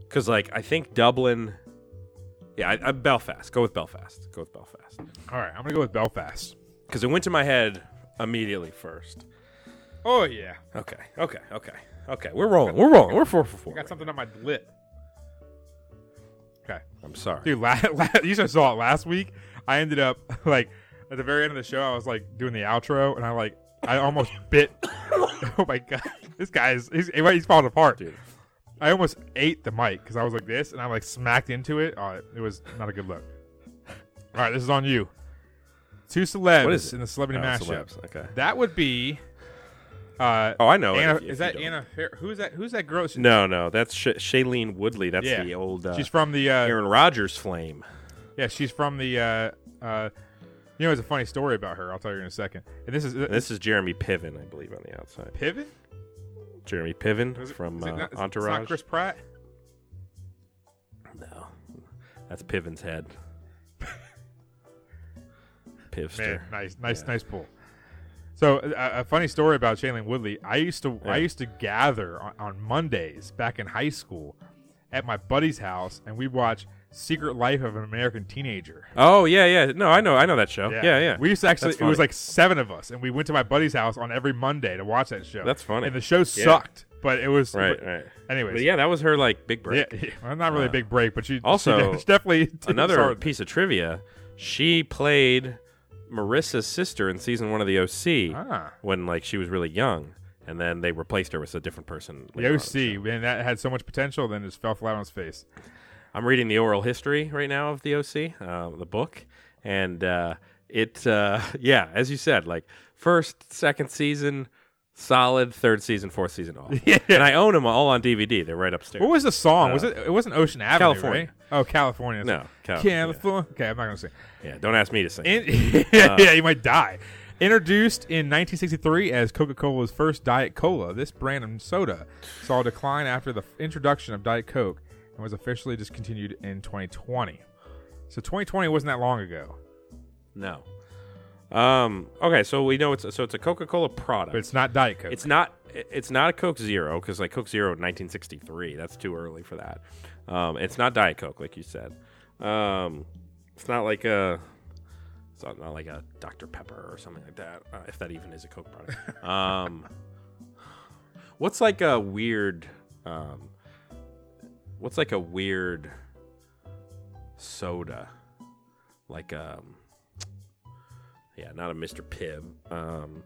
because like I think Dublin. Yeah, I, I, Belfast. Go with Belfast. Go with Belfast. All right, I'm gonna go with Belfast. Because it went to my head immediately first. Oh yeah. Okay. Okay. Okay. Okay. We're rolling. We're rolling. We're four for four. I got something on my lip. Okay. I'm sorry. Dude, la- la- you just saw it last week. I ended up like at the very end of the show, I was like doing the outro, and I like I almost bit. oh my god, this guy's he's he's falling apart, dude. I almost ate the mic because I was like this, and I like smacked into it. Oh, it, was not a good look. All right, this is on you. Two celebs What is it? in the celebrity Oh, mashup. celebs, okay. That would be. Uh, Oh, I know Anna, if if is that. Anna? Who's that? Who's that girl? No, no, that's Sh- Shailene Woodley. That's Yeah. the old. Uh, She's from the uh, Aaron Rodgers flame. Yeah, she's from the. Uh, uh, you know, it's a funny story about her. I'll tell you in a second. And this is And this is Jeremy Piven, I believe, on the outside. Piven. Jeremy Piven it- from uh, not- Entourage. Chris Pratt. No, that's Piven's head. Pivster. Man, nice, nice, Yeah. nice pull. So a, a funny story about Shailene Woodley. I used to Yeah. I used to gather on, on Mondays back in high school at my buddy's house, and we'd watch Secret Life of an American Teenager. Oh yeah, yeah. No, I know, I know that show. Yeah, yeah. We used to actually. It was like seven of us, and we went to my buddy's house on every Monday to watch that show. That's funny. And the show sucked, but it was right, but- right. Anyways, but yeah, that was her like big break. Yeah. Well, not really a Uh, big break, but she also she definitely another piece of trivia. She played Marissa's sister in season one of the OC Ah. when like she was really young, and then they replaced her with a different person. The later on. OC, man, that had so much potential, then just fell flat on its face. I'm reading the oral history right now of the OC, uh, the book, and uh, it, uh, yeah, as you said, like first, second season, solid, third season, fourth season, all. Yeah. And I own them all on DVD. They're right upstairs. What was the song? Uh, was it? It wasn't Ocean Avenue, California. right? Oh, California. No, California. California. Okay, I'm not gonna say. Yeah, don't ask me to sing. In- Uh, yeah, you might die. Introduced in 1963 as Coca-Cola's first Diet Cola, this brand of soda saw a decline after the introduction of Diet Coke and was officially discontinued in 2020. So 2020 wasn't that long ago. No. Um. Okay, so we know it's so it's a Coca Cola product, But it's not Diet Coke. It's not. It's not a Coke Zero because like Coke Zero in 1963. That's too early for that. Um. It's not Diet Coke like you said. Um. It's not like a. It's not, not like a Dr Pepper or something like that. Uh, if that even is a Coke product. um. What's like a weird. Um. What's like a weird. Soda. Like um. Yeah, not a Mr. Pibb. Um,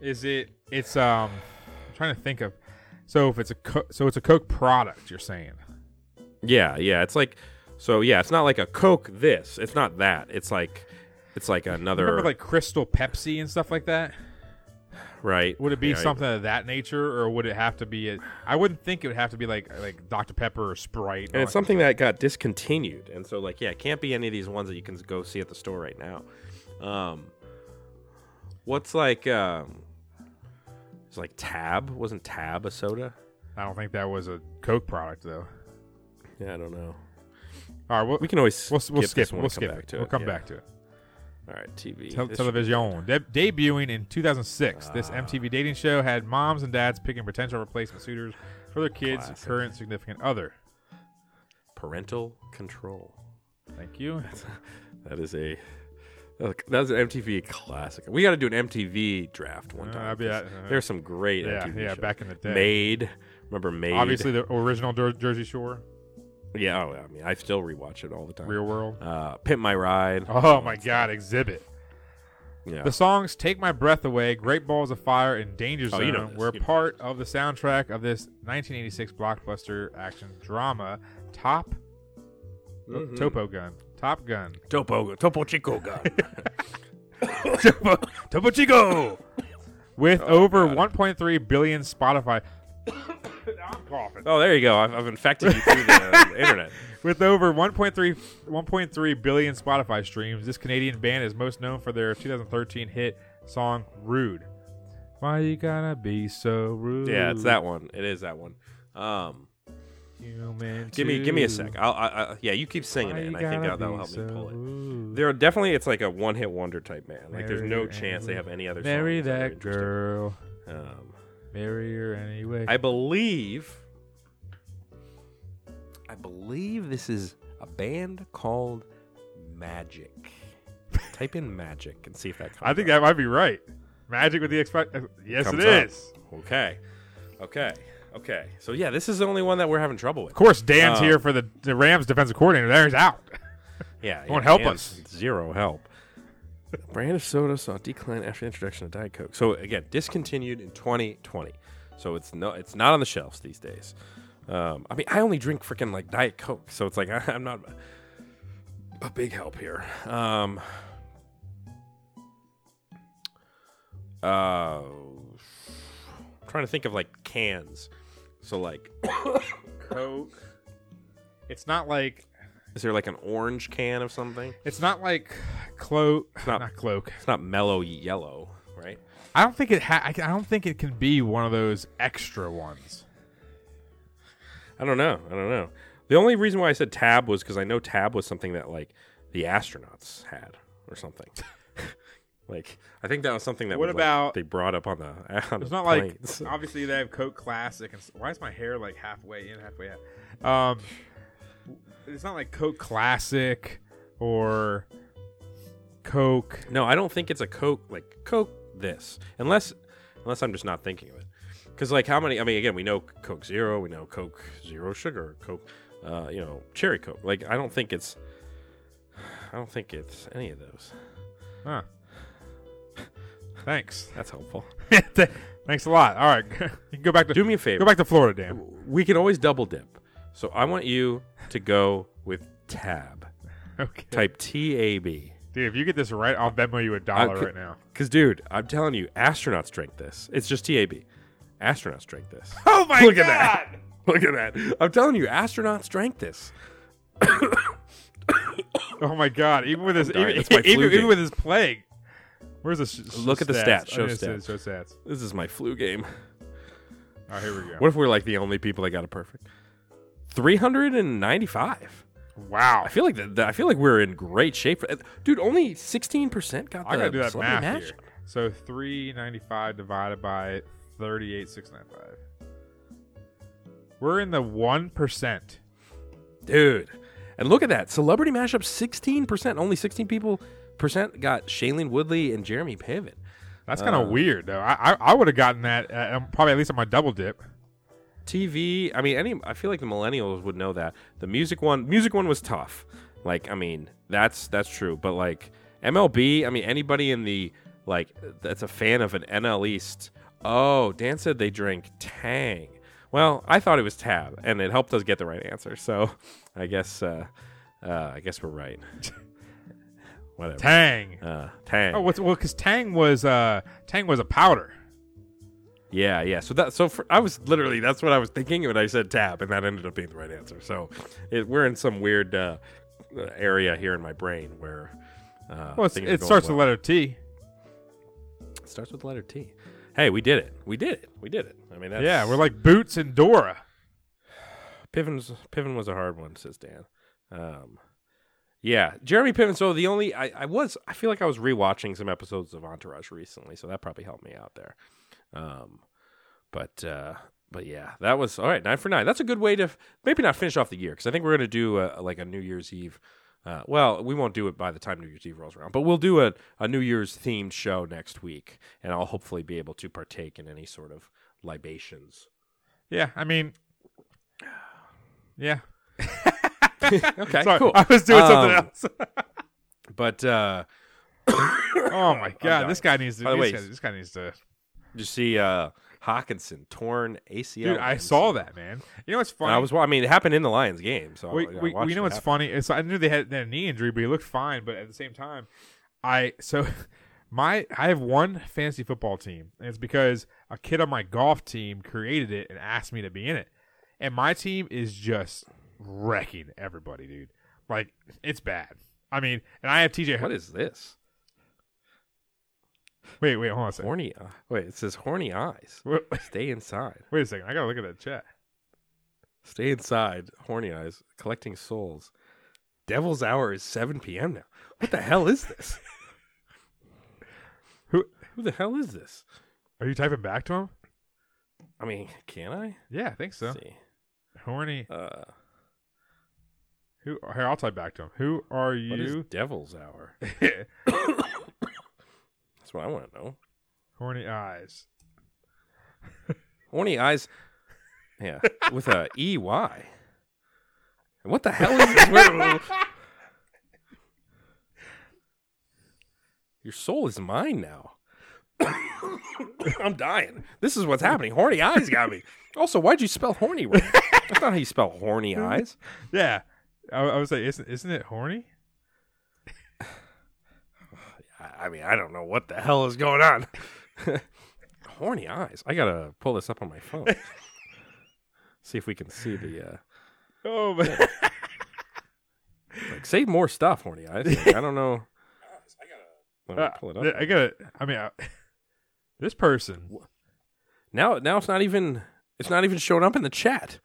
Is it? It's um. I'm trying to think of. So if it's a co- so it's a Coke product, you're saying? yeah, yeah. It's like, so yeah, it's not like a Coke. This, it's not that. It's like, it's like another. Remember like Crystal Pepsi and stuff like that? Right? Would it be Yeah, something of that nature, or would it have to be? A, I wouldn't think it would have to be like like Dr Pepper or Sprite. And it's something that got discontinued, and so like, yeah, it can't be any of these ones that you can go see at the store right now. Um, what's like, um, it's like Tab. Wasn't Tab a soda? I don't think that was a Coke product though. Yeah, I don't know. All right, we'll, We can always we'll, we'll skip skip. We'll skip back it. to We'll come yeah. back to it. All right, TV. Tel- This should be television De- debuting in 2006. This Ah. MTV dating show had moms and dads picking potential replacement suitors for their kids' Classic. current significant other. Parental control. Thank you. That is a that's an MTV classic. We got to do an MTV draft one Uh, time. I'd be uh, There's some great yeah, MTV yeah, shows. back in the day. Made, remember Made? Obviously, the original Jersey Shore. Yeah, oh, I mean, I still rewatch it all the time. Real World. Uh, Pimp My Ride. Oh my God, Xzibit. Yeah. The songs "Take My Breath Away," "Great Balls of Fire," and "Danger Oh, Zone" you know were you part of the soundtrack of this 1986 blockbuster action drama, Top Mhm. Topo Gun. Top Gun. Topo Topo Chico gun. Topo, Topo Chico. With Oh, over 1.3 billion Spotify. Coughing. oh, there you go. I've, I've infected you through the uh, internet. With over 1.3 1.3 billion Spotify streams, this Canadian band is most known for their 2013 hit song "Rude." Why you gotta be so rude? Yeah, it's that one. It is that one. Um, Human give me give me a sec. I'll, I, I, yeah, you keep singing Why it, and I think that'll help me pull it. There are definitely it's like a one hit wonder type man. Like there's no chance they have any other. Marry songs that that girl. Um, Marry her anyway. I believe. I believe this is a band called Magic. Type in Magic and see if that comes. I think up. that might be right. Magic with the expect. uh, Yes, Comes it up. is. Okay. Okay. Okay. So yeah, this is the only one that we're having trouble with. Of course, Dan's Um, here for the, the Rams defensive coordinator. There he's out. Yeah, Won't yeah, help and us. Zero help. Brand of soda saw a decline after the introduction of Diet Coke. So again, discontinued in 2020. So it's no, it's not on the shelves these days. Um, I mean, I only drink freaking like Diet Coke, so it's like I, am not a big help here. Um, uh, trying to think of like cans. So like, Coke. It's not like is there like an orange can of something? it's not like cloak. It's not, not cloak. It's not mellow yellow, right? I don't think it. Ha- I I don't think it can be one of those extra ones. I don't know. I don't know. The only reason why I said tab was because I know tab was something that like the astronauts had or something. like I think that was something that What was, like, about- they brought up on the on It's the not like obviously they have Coke Classic. And why is my hair like halfway in, halfway out? Um, it's not like Coke Classic or Coke. no, I don't think it's a Coke like Coke this unless unless I'm just not thinking of it. Because like how many? I mean, again, we know Coke Zero, we know Coke Zero Sugar, Coke, uh, you know, Cherry Coke. Like I don't think it's I don't think it's any of those. Huh. Thanks. That's helpful. Thanks a lot. All right, you can go back to Do me a favor. Go back to Florida, Dan. We can always double dip. So I want you to go with tab. Okay. Type T A B. Dude, if you get this right, I'll Venmo you a dollar right now. Because, dude, I'm telling you, astronauts drink this. It's just T A B. Astronauts drink this. Oh my Look god! at that. Look at that. I'm telling you, astronauts drank this. Oh my god! Even with his even, That's my flu even, even with his plague. Where's the sh- Look at the stats? stats. Show stats. Show stats. This is my flu game. Oh, here we go. What if we're like the only people that got it perfect? 395. Wow. I feel like the- I feel like we're in great shape. For, dude, only 16% got the I gotta do that math here. So three ninety five divided by thirty eight six nine five. We're in the one percent. Dude. And look at that. Celebrity mashup 16%. Only 16 people percent got Shailene Woodley and Jeremy Piven. That's kind of Uh, weird though. I I, I would have gotten that uh, um, probably at least on my double dip. TV, I mean any I feel like the millennials would know that. The music one music one was tough. Like I mean, that's that's true, but like MLB, I mean anybody in the like that's a fan of an NL East. Oh, Dan said they drink Tang. Well, I thought it was Tab, and it helped us get the right answer. So, I guess, uh, uh, I guess we're right. Whatever. Tang. Uh, Tang. Oh, what's well? Because Tang was uh Tang was a powder. Yeah, yeah. So that so for, I was literally that's what I was thinking when I said tab, and that ended up being the right answer. So it, we're in some weird uh, area here in my brain where uh, Well, it starts well. with letter T. It starts with the letter T. Hey, we did it. We did it. We did it. I mean, that's, Yeah, we're like Boots and Dora. Piven's Piven was a hard one, says Dan. Um, yeah, Jeremy Piven. So the only I, I was I feel like I was rewatching some episodes of Entourage recently, so that probably helped me out there. Um, but uh, but yeah, that was all right. Nine for nine. That's a good way to f- maybe not finish off the year because I think we're gonna do a, like a New Year's Eve. Uh, well, we won't do it by the time New Year's Eve rolls around, but we'll do a, a New Year's themed show next week, and I'll hopefully be able to partake in any sort of libations. Yeah, I mean, yeah. okay, Sorry, cool. I was doing something Um, else. But uh, oh my god, this guy needs to. By the this, way, guy, this guy needs to. Did you see uh, Hockenson torn ACL? Dude, I saw that man. You know what's funny? I was. I mean, it happened in the Lions game, so we, I, I we, watched we know what's happen. funny is I knew they had, they had a knee injury, but he looked fine. But at the same time, I so my I have one fantasy football team, and it's because a kid on my golf team created it and asked me to be in it, and my team is just wrecking everybody, dude. Like it's bad. I mean, and I have TJ. What is this? Wait, wait, hold on a second. Horny. Uh, wait, it says horny eyes. Stay inside. Wait a second. I gotta look at that chat. Stay inside. Horny eyes. Collecting souls. Devil's hour is 7 p.m. now. What the hell is this? Who? Who the hell is this? Are you typing back to him? I mean, can I? Yeah, I think so. Let's see. Horny. Uh, Who? Here, I'll type back to him. Who are you? what is Devil's hour? That's what I want to know. Horny eyes. Horny eyes. Yeah, with a E Y. What the hell is this? Where- Your soul is mine now. I'm dying. This is what's happening. Horny eyes got me. Also, why'd you spell horny wrong? That's not how you spell horny eyes. Yeah, I, I was like, isn't isn't it horny? I- mean, I don't know what the hell is going on. horny eyes. I gotta pull this up on my phone. see if we can see the. Uh, Oh man. like, say more stuff, horny eyes. Like, I don't know. I gotta pull it up. I gotta. I mean, I, this person. Now, now it's not even. It's not even showing up in the chat.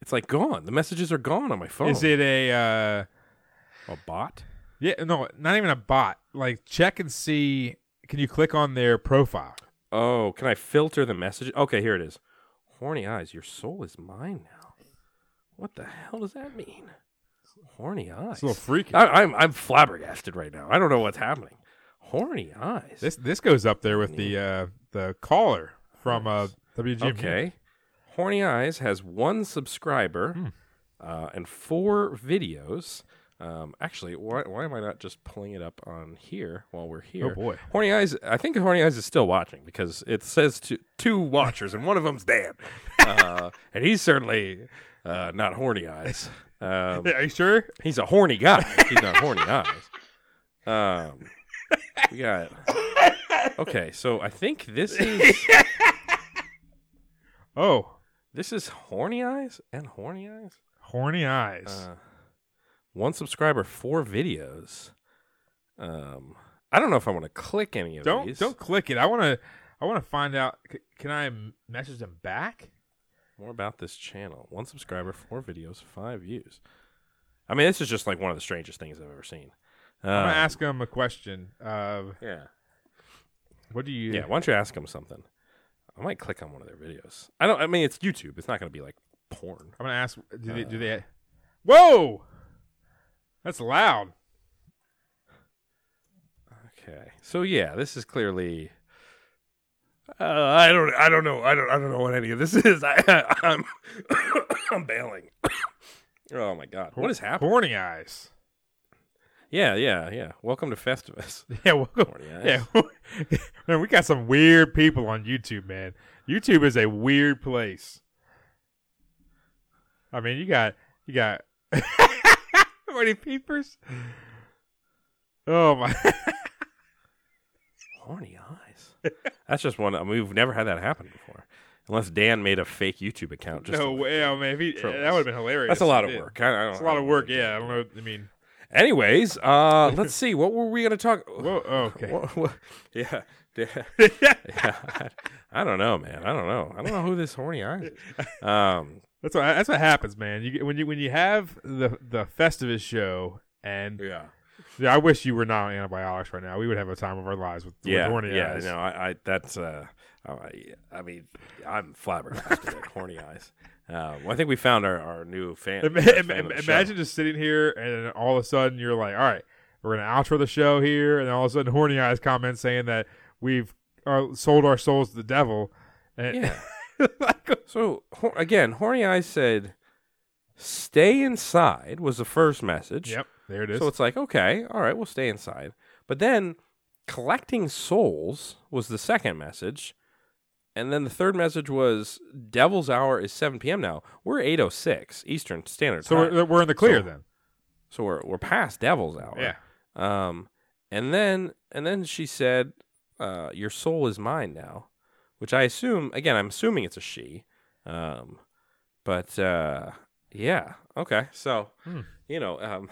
It's like gone. The messages are gone on my phone. Is it a uh, a bot? Yeah, no, not even a bot. Like, check and see. Can you click on their profile? Oh, can I filter the message? Okay, here it is. Horny eyes, your soul is mine now. What the hell does that mean? Horny eyes. It's a little freaky. I, I'm I'm flabbergasted right now. I don't know what's happening. Horny eyes. This this goes up there with the uh, the caller from uh, WGM. Okay. Horny Eyes has one subscriber Hmm. uh, and four videos. Um, actually, why, why am I not just pulling it up on here while we're here? Oh, boy. Horny Eyes. I think Horny Eyes is still watching because it says two, two watchers and one of them's Dan, uh, and he's certainly uh, not Horny Eyes. Um, Are you sure? He's a horny guy. He's not Horny Eyes. Um, we got. Okay, so I think this is. Oh, This is Horny Eyes and Horny Eyes. horny eyes. Uh, one subscriber, four videos. Um, I don't know if I want to click any of don't these. don't click it. I want to. I want to find out. C- can I message them back? More about this channel. One subscriber, four videos, five views. I mean, this is just like one of the strangest things I've ever seen. I'm gonna Um, ask them a question. Of Yeah. what do you? Yeah. Why don't you ask them something? I might click on one of their videos. I don't. I mean, it's YouTube. It's not going to be like porn. I'm gonna ask. Do they? Do Uh, they? Whoa, that's loud. Okay. So yeah, this is clearly. Uh, I don't. I don't know. I don't. I don't know what any of this is. I, I'm. I'm bailing. oh my god! What is happening? Horny eyes. Yeah, yeah, yeah. Welcome to Festivus. Yeah, welcome. Horny eyes. Yeah, man, we got some weird people on YouTube, man. YouTube is a weird place. I mean, you got you got horny peepers. Oh my! Horny eyes. That's just one. I mean, we've never had that happen before, unless Dan made a fake YouTube account. Just no to- way, oh, man! If he, that would have been hilarious. That's a lot of work. I, I don't, It's a lot of work. Yeah, I don't know. I mean, Anyways, uh, let's see. What were we going to talk? Whoa, oh, okay. Yeah, yeah, yeah. I don't know, man. I don't know. I don't know who this horny eye is. Um, that's what that's what happens, man. You get, when you when you have the the Festivus show, and yeah, yeah, I wish you were not on antibiotics right now. We would have a time of our lives with, yeah, with horny yeah. eyes. No, I, I that's. Uh, I, I mean, I'm flabbergasted at horny eyes. Uh, well, I think we found our, our new fan. Ima- fan ima- of the show. imagine just sitting here and all of a sudden you're like, all right, we're gonna outro the show here, and all of a sudden Horny Eyes comments saying that we've uh, sold our souls to the devil. And Yeah. so again, horny eyes said, Stay inside was the first message. Yep, there it is. So it's like, okay, all right, we'll stay inside. But then collecting souls was the second message. And then the third message was Devil's Hour is 7 p.m. now. We're 8.06 Eastern Standard So Time. we're, we're in the clear So- then. So we're, we're past Devil's Hour. Yeah. Um, and then and then she said, uh, "Your soul is mine now," which I assume again. I'm assuming it's a she. Um, but uh, yeah, okay. So Hmm. you know, um,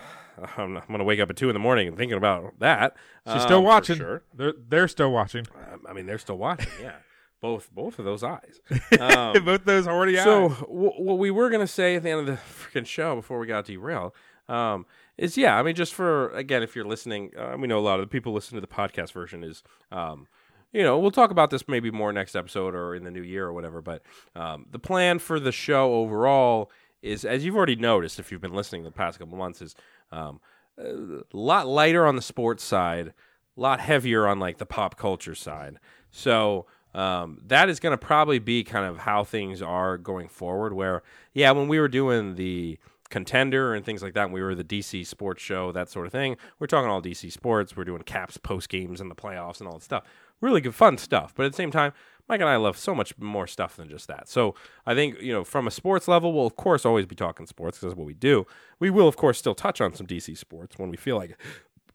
I'm, I'm gonna wake up at two in the morning and thinking about that. She's um, still watching. Sure. They're they're still watching. Um, I mean, they're still watching. Yeah. Both, both of those eyes. Um, Both those horny so eyes. w- what we were gonna say at the end of the freaking show before we got derailed um, is yeah. I mean, just for again, if you're listening, uh, we know a lot of the people listen to the podcast version is. Um, you know, we'll talk about this maybe more next episode or in the new year or whatever. But um, the plan for the show overall is, as you've already noticed, if you've been listening the past couple months, is um, a lot lighter on the sports side, a lot heavier on like the pop culture side. So um, that is going to probably be kind of how things are going forward. Where yeah, when we were doing the contender and things like that, and we were the DC sports show, that sort of thing. We're talking all DC sports. We're doing caps post games and the playoffs and all that stuff. Really good, fun stuff. But at the same time, Mike and I love so much more stuff than just that. So I think, you know, from a sports level, we'll of course always be talking sports because that's what we do. We will, of course, still touch on some DC sports when we feel like it.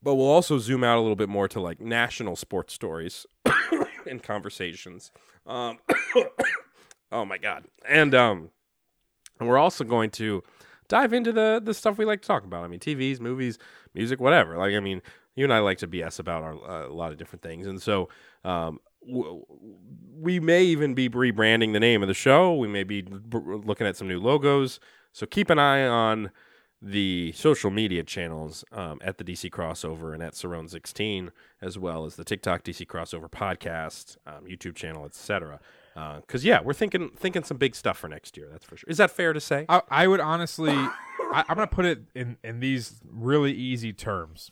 But we'll also zoom out a little bit more to like national sports stories and conversations. Um, oh my God. And, um, and we're also going to dive into the the stuff we like to talk about. I mean, TVs, movies, music, whatever. Like, I mean, you and I like to BS about our, uh, a lot of different things, and so um, w- we may even be rebranding the name of the show. We may be b- looking at some new logos. So keep an eye on the social media channels um, at the DC Crossover and at Cerrone 16, as well as the TikTok DC Crossover podcast, um, YouTube channel, etc. Because yeah, we're thinking thinking some big stuff for next year. That's for sure. Is that fair to say? I, I would honestly, I, I'm to put it in in these really easy terms.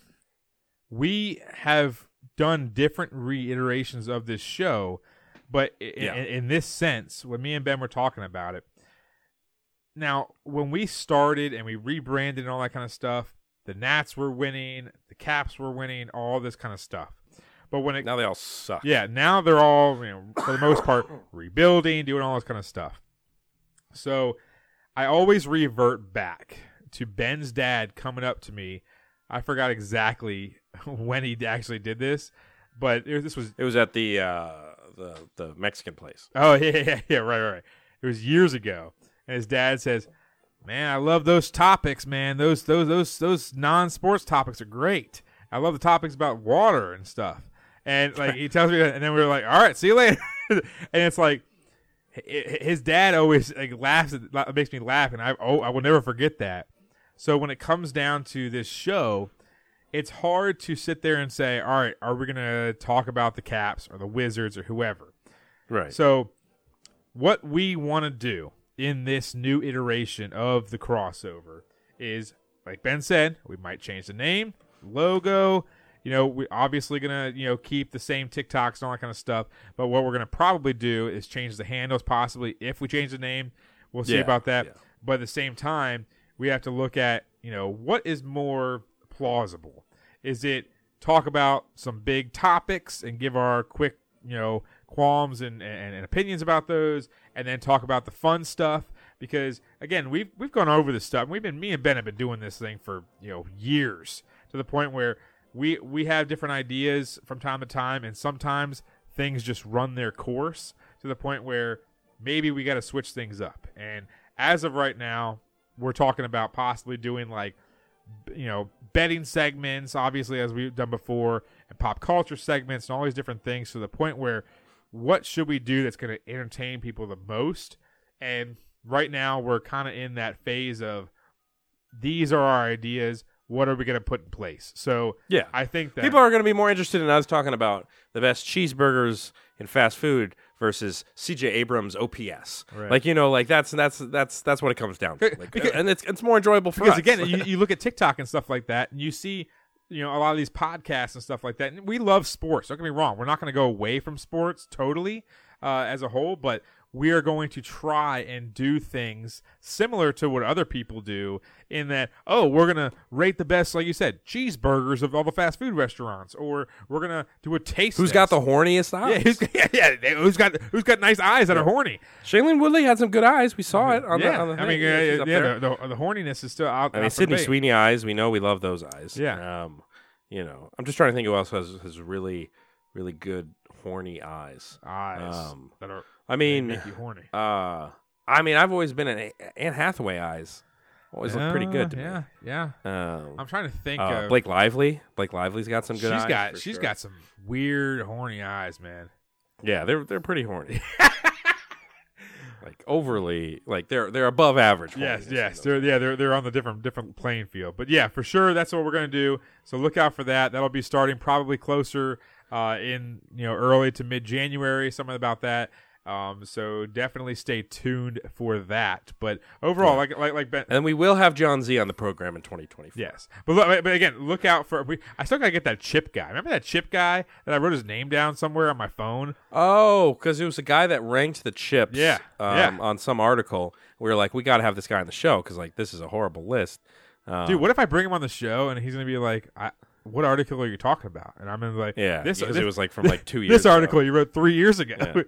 We have done different reiterations of this show, but i- Yeah. in, in this sense, when me and Ben were talking about it, now when we started and we rebranded and all that kind of stuff, the Nats were winning, the Caps were winning, all this kind of stuff. But when it now they all suck. yeah, now they're all, you know, for the most part, rebuilding, doing all this kind of stuff. So I always revert back to Ben's dad coming up to me. I forgot exactly when he actually did this, but it was, this was It was at the uh, the the Mexican place. Oh yeah, yeah, yeah, right, right. It was years ago, and his dad says, "Man, I love those topics, man. Those those those those non-sports topics are great. I love the topics about water and stuff." And like he tells me, that, and then we are like, "All right, see you later." and it's like his dad always like laughs, at, makes me laugh, and I oh I will never forget that. So when it comes down to this show, it's hard to sit there and say, "All right, are we going to talk about the Caps or the Wizards or whoever?" Right. So, what we want to do in this new iteration of the crossover is, like Ben said, we might change the name, logo. You know, we're obviously gonna you know keep the same TikToks and all that kind of stuff. But what we're gonna probably do is change the handles. Possibly, if we change the name, we'll see Yeah, about that. yeah. But at the same time, we have to look at you know what is more plausible. Is it talk about some big topics and give our quick you know qualms and, and, and opinions about those, and then talk about the fun stuff? Because again, we've we've gone over this stuff. We've been me and Ben have been doing this thing for you know years to the point where we we have different ideas from time to time, and sometimes things just run their course to the point where maybe we got to switch things up. And as of right now, we're talking about possibly doing like you know betting segments, obviously as we've done before, and pop culture segments and all these different things to the point where what should we do that's going to entertain people the most? And right now we're kind of in that phase of these are our ideas. What are we going to put in place? So Yeah. I think that People are going to be more interested in us talking about the best cheeseburgers in fast food versus CJ Abrams OPS. Right. Like you know, like that's that's that's that's what it comes down to. Like, Because- and it's it's more enjoyable for because us. again, you, you look at TikTok and stuff like that, and you see, you know, a lot of these podcasts and stuff like that. And we love sports. Don't get me wrong; we're not going to go away from sports totally uh, as a whole, but we are going to try and do things similar to what other people do in that oh we're gonna rate the best like you said cheeseburgers of all the fast food restaurants or we're gonna do a taste Who's got the horniest eyes? yeah, who's, yeah, yeah, who's got who's got nice eyes that are horny Shailene Woodley had some good eyes. We saw it on yeah, the. On the I mean, yeah, yeah, yeah, the, the, the horniness is still out. I mean, Sydney debate. Sweeney eyes. We know we love those eyes. Yeah. Um, you know, I'm just trying to think who else has has really, really good horny eyes. eyes Um, that are. I mean, make you horny. Uh, I mean, I've always been an Anne Hathaway eyes. Always look pretty good to yeah, me. Yeah, Um, I'm trying to think. uh, of, Blake Lively. Blake Lively's got some good she's eyes. got she's sure. got some weird horny eyes, man. Yeah, they're they're pretty horny. like overly, like they're they're above average. Yes, yes, they're yeah they're they're on the different different playing field. But yeah, for sure that's what we're gonna do. So look out for that. That'll be starting probably closer uh, in you know early to mid January, something about that. Um, so definitely stay tuned for that. But overall, like like like Ben, And we will have John Z on the program in 2024. Yes, but look, but again, look out for. We, I still gotta get that chip guy. Remember that chip guy that I wrote his name down somewhere on my phone? Oh, because it was a guy that ranked the chips. Yeah, um, yeah. On some article, we were like, we got to have this guy on the show because like this is a horrible list. Um, Dude, what if I bring him on the show and he's gonna be like, I, "What article are you talking about?" And I'm like, Yeah, this, because this it was like from like two years. This ago. article you wrote three years ago. Yeah.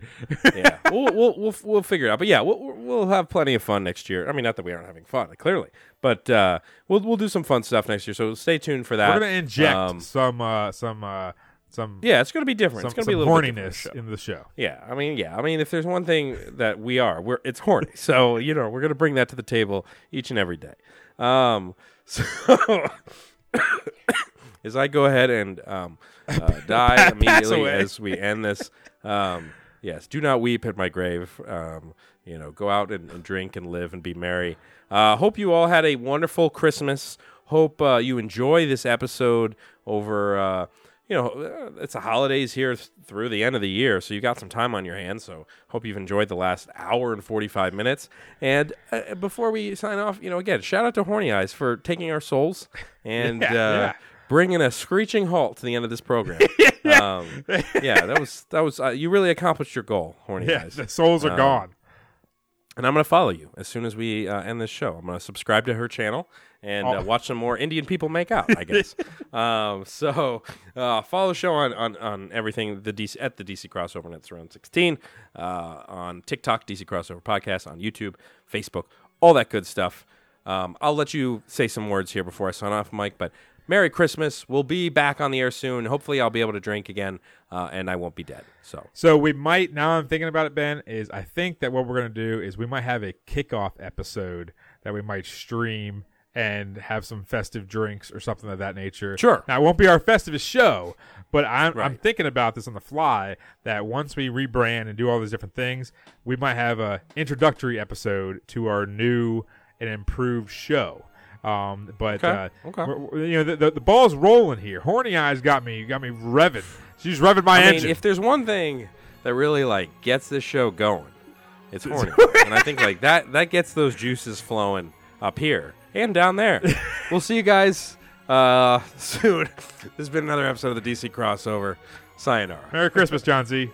yeah, we'll, we'll we'll we'll figure it out. But yeah, we'll we'll have plenty of fun next year. I mean, not that we aren't having fun, clearly, but uh, we'll we'll do some fun stuff next year. So stay tuned for that. We're gonna inject Um, some uh, some uh, some yeah, it's gonna be different. some, it's gonna some be a little horniness show. in the show. Yeah, I mean, yeah, I mean, if there's one thing that we are, we're it's horny. So you know, we're gonna bring that to the table each and every day. Um, so as I go ahead and um, uh, die immediately as we end this, um, yes, do not weep at my grave. Um, you know, go out and, and drink and live and be merry. Uh, hope you all had a wonderful Christmas. Hope uh, you enjoy this episode over. Uh, you know, uh, it's the holidays here th- through the end of the year, so you got some time on your hands. So hope you've enjoyed the last hour and forty five minutes. And uh, before we sign off, you know, again, shout out to Horny Eyes for taking our souls and Yeah, uh, yeah. Bringing a screeching halt to the end of this program. yeah. Um, yeah, that was that was uh, you really accomplished your goal, Horny Yeah, Eyes. the souls are Um, gone. And I'm going to follow you as soon as we uh, end this show. I'm going to subscribe to her channel and uh, Oh. watch some more Indian people make out. I guess. um, so uh, follow the show on, on, on everything the DC at the DC Crossover and it's around 16 uh, on TikTok, DC Crossover Podcast on YouTube, Facebook, all that good stuff. Um, I'll let you say some words here before I sign off, Mike. But Merry Christmas. We'll be back on the air soon. Hopefully, I'll be able to drink again, uh, and I won't be dead. So So we might now I'm thinking about it, Ben, is I think that what we're gonna do is we might have a kickoff episode that we might stream and have some festive drinks or something of that nature. Sure. Now it won't be our festive show, but I'm I'm thinking about this on the fly that once we rebrand and do all these different things, we might have a introductory episode to our new and improved show. Um, but Okay, uh, okay. you know the, the, the ball's rolling here. Horny eyes got me got me revving. She's revving my I mean, engine. if there's one thing that really like gets this show going, it's horny, and I think like that that gets those juices flowing up here and down there. we'll see you guys uh, soon. This has been another episode of the DC crossover. Sayonara. Merry Christmas, John Z.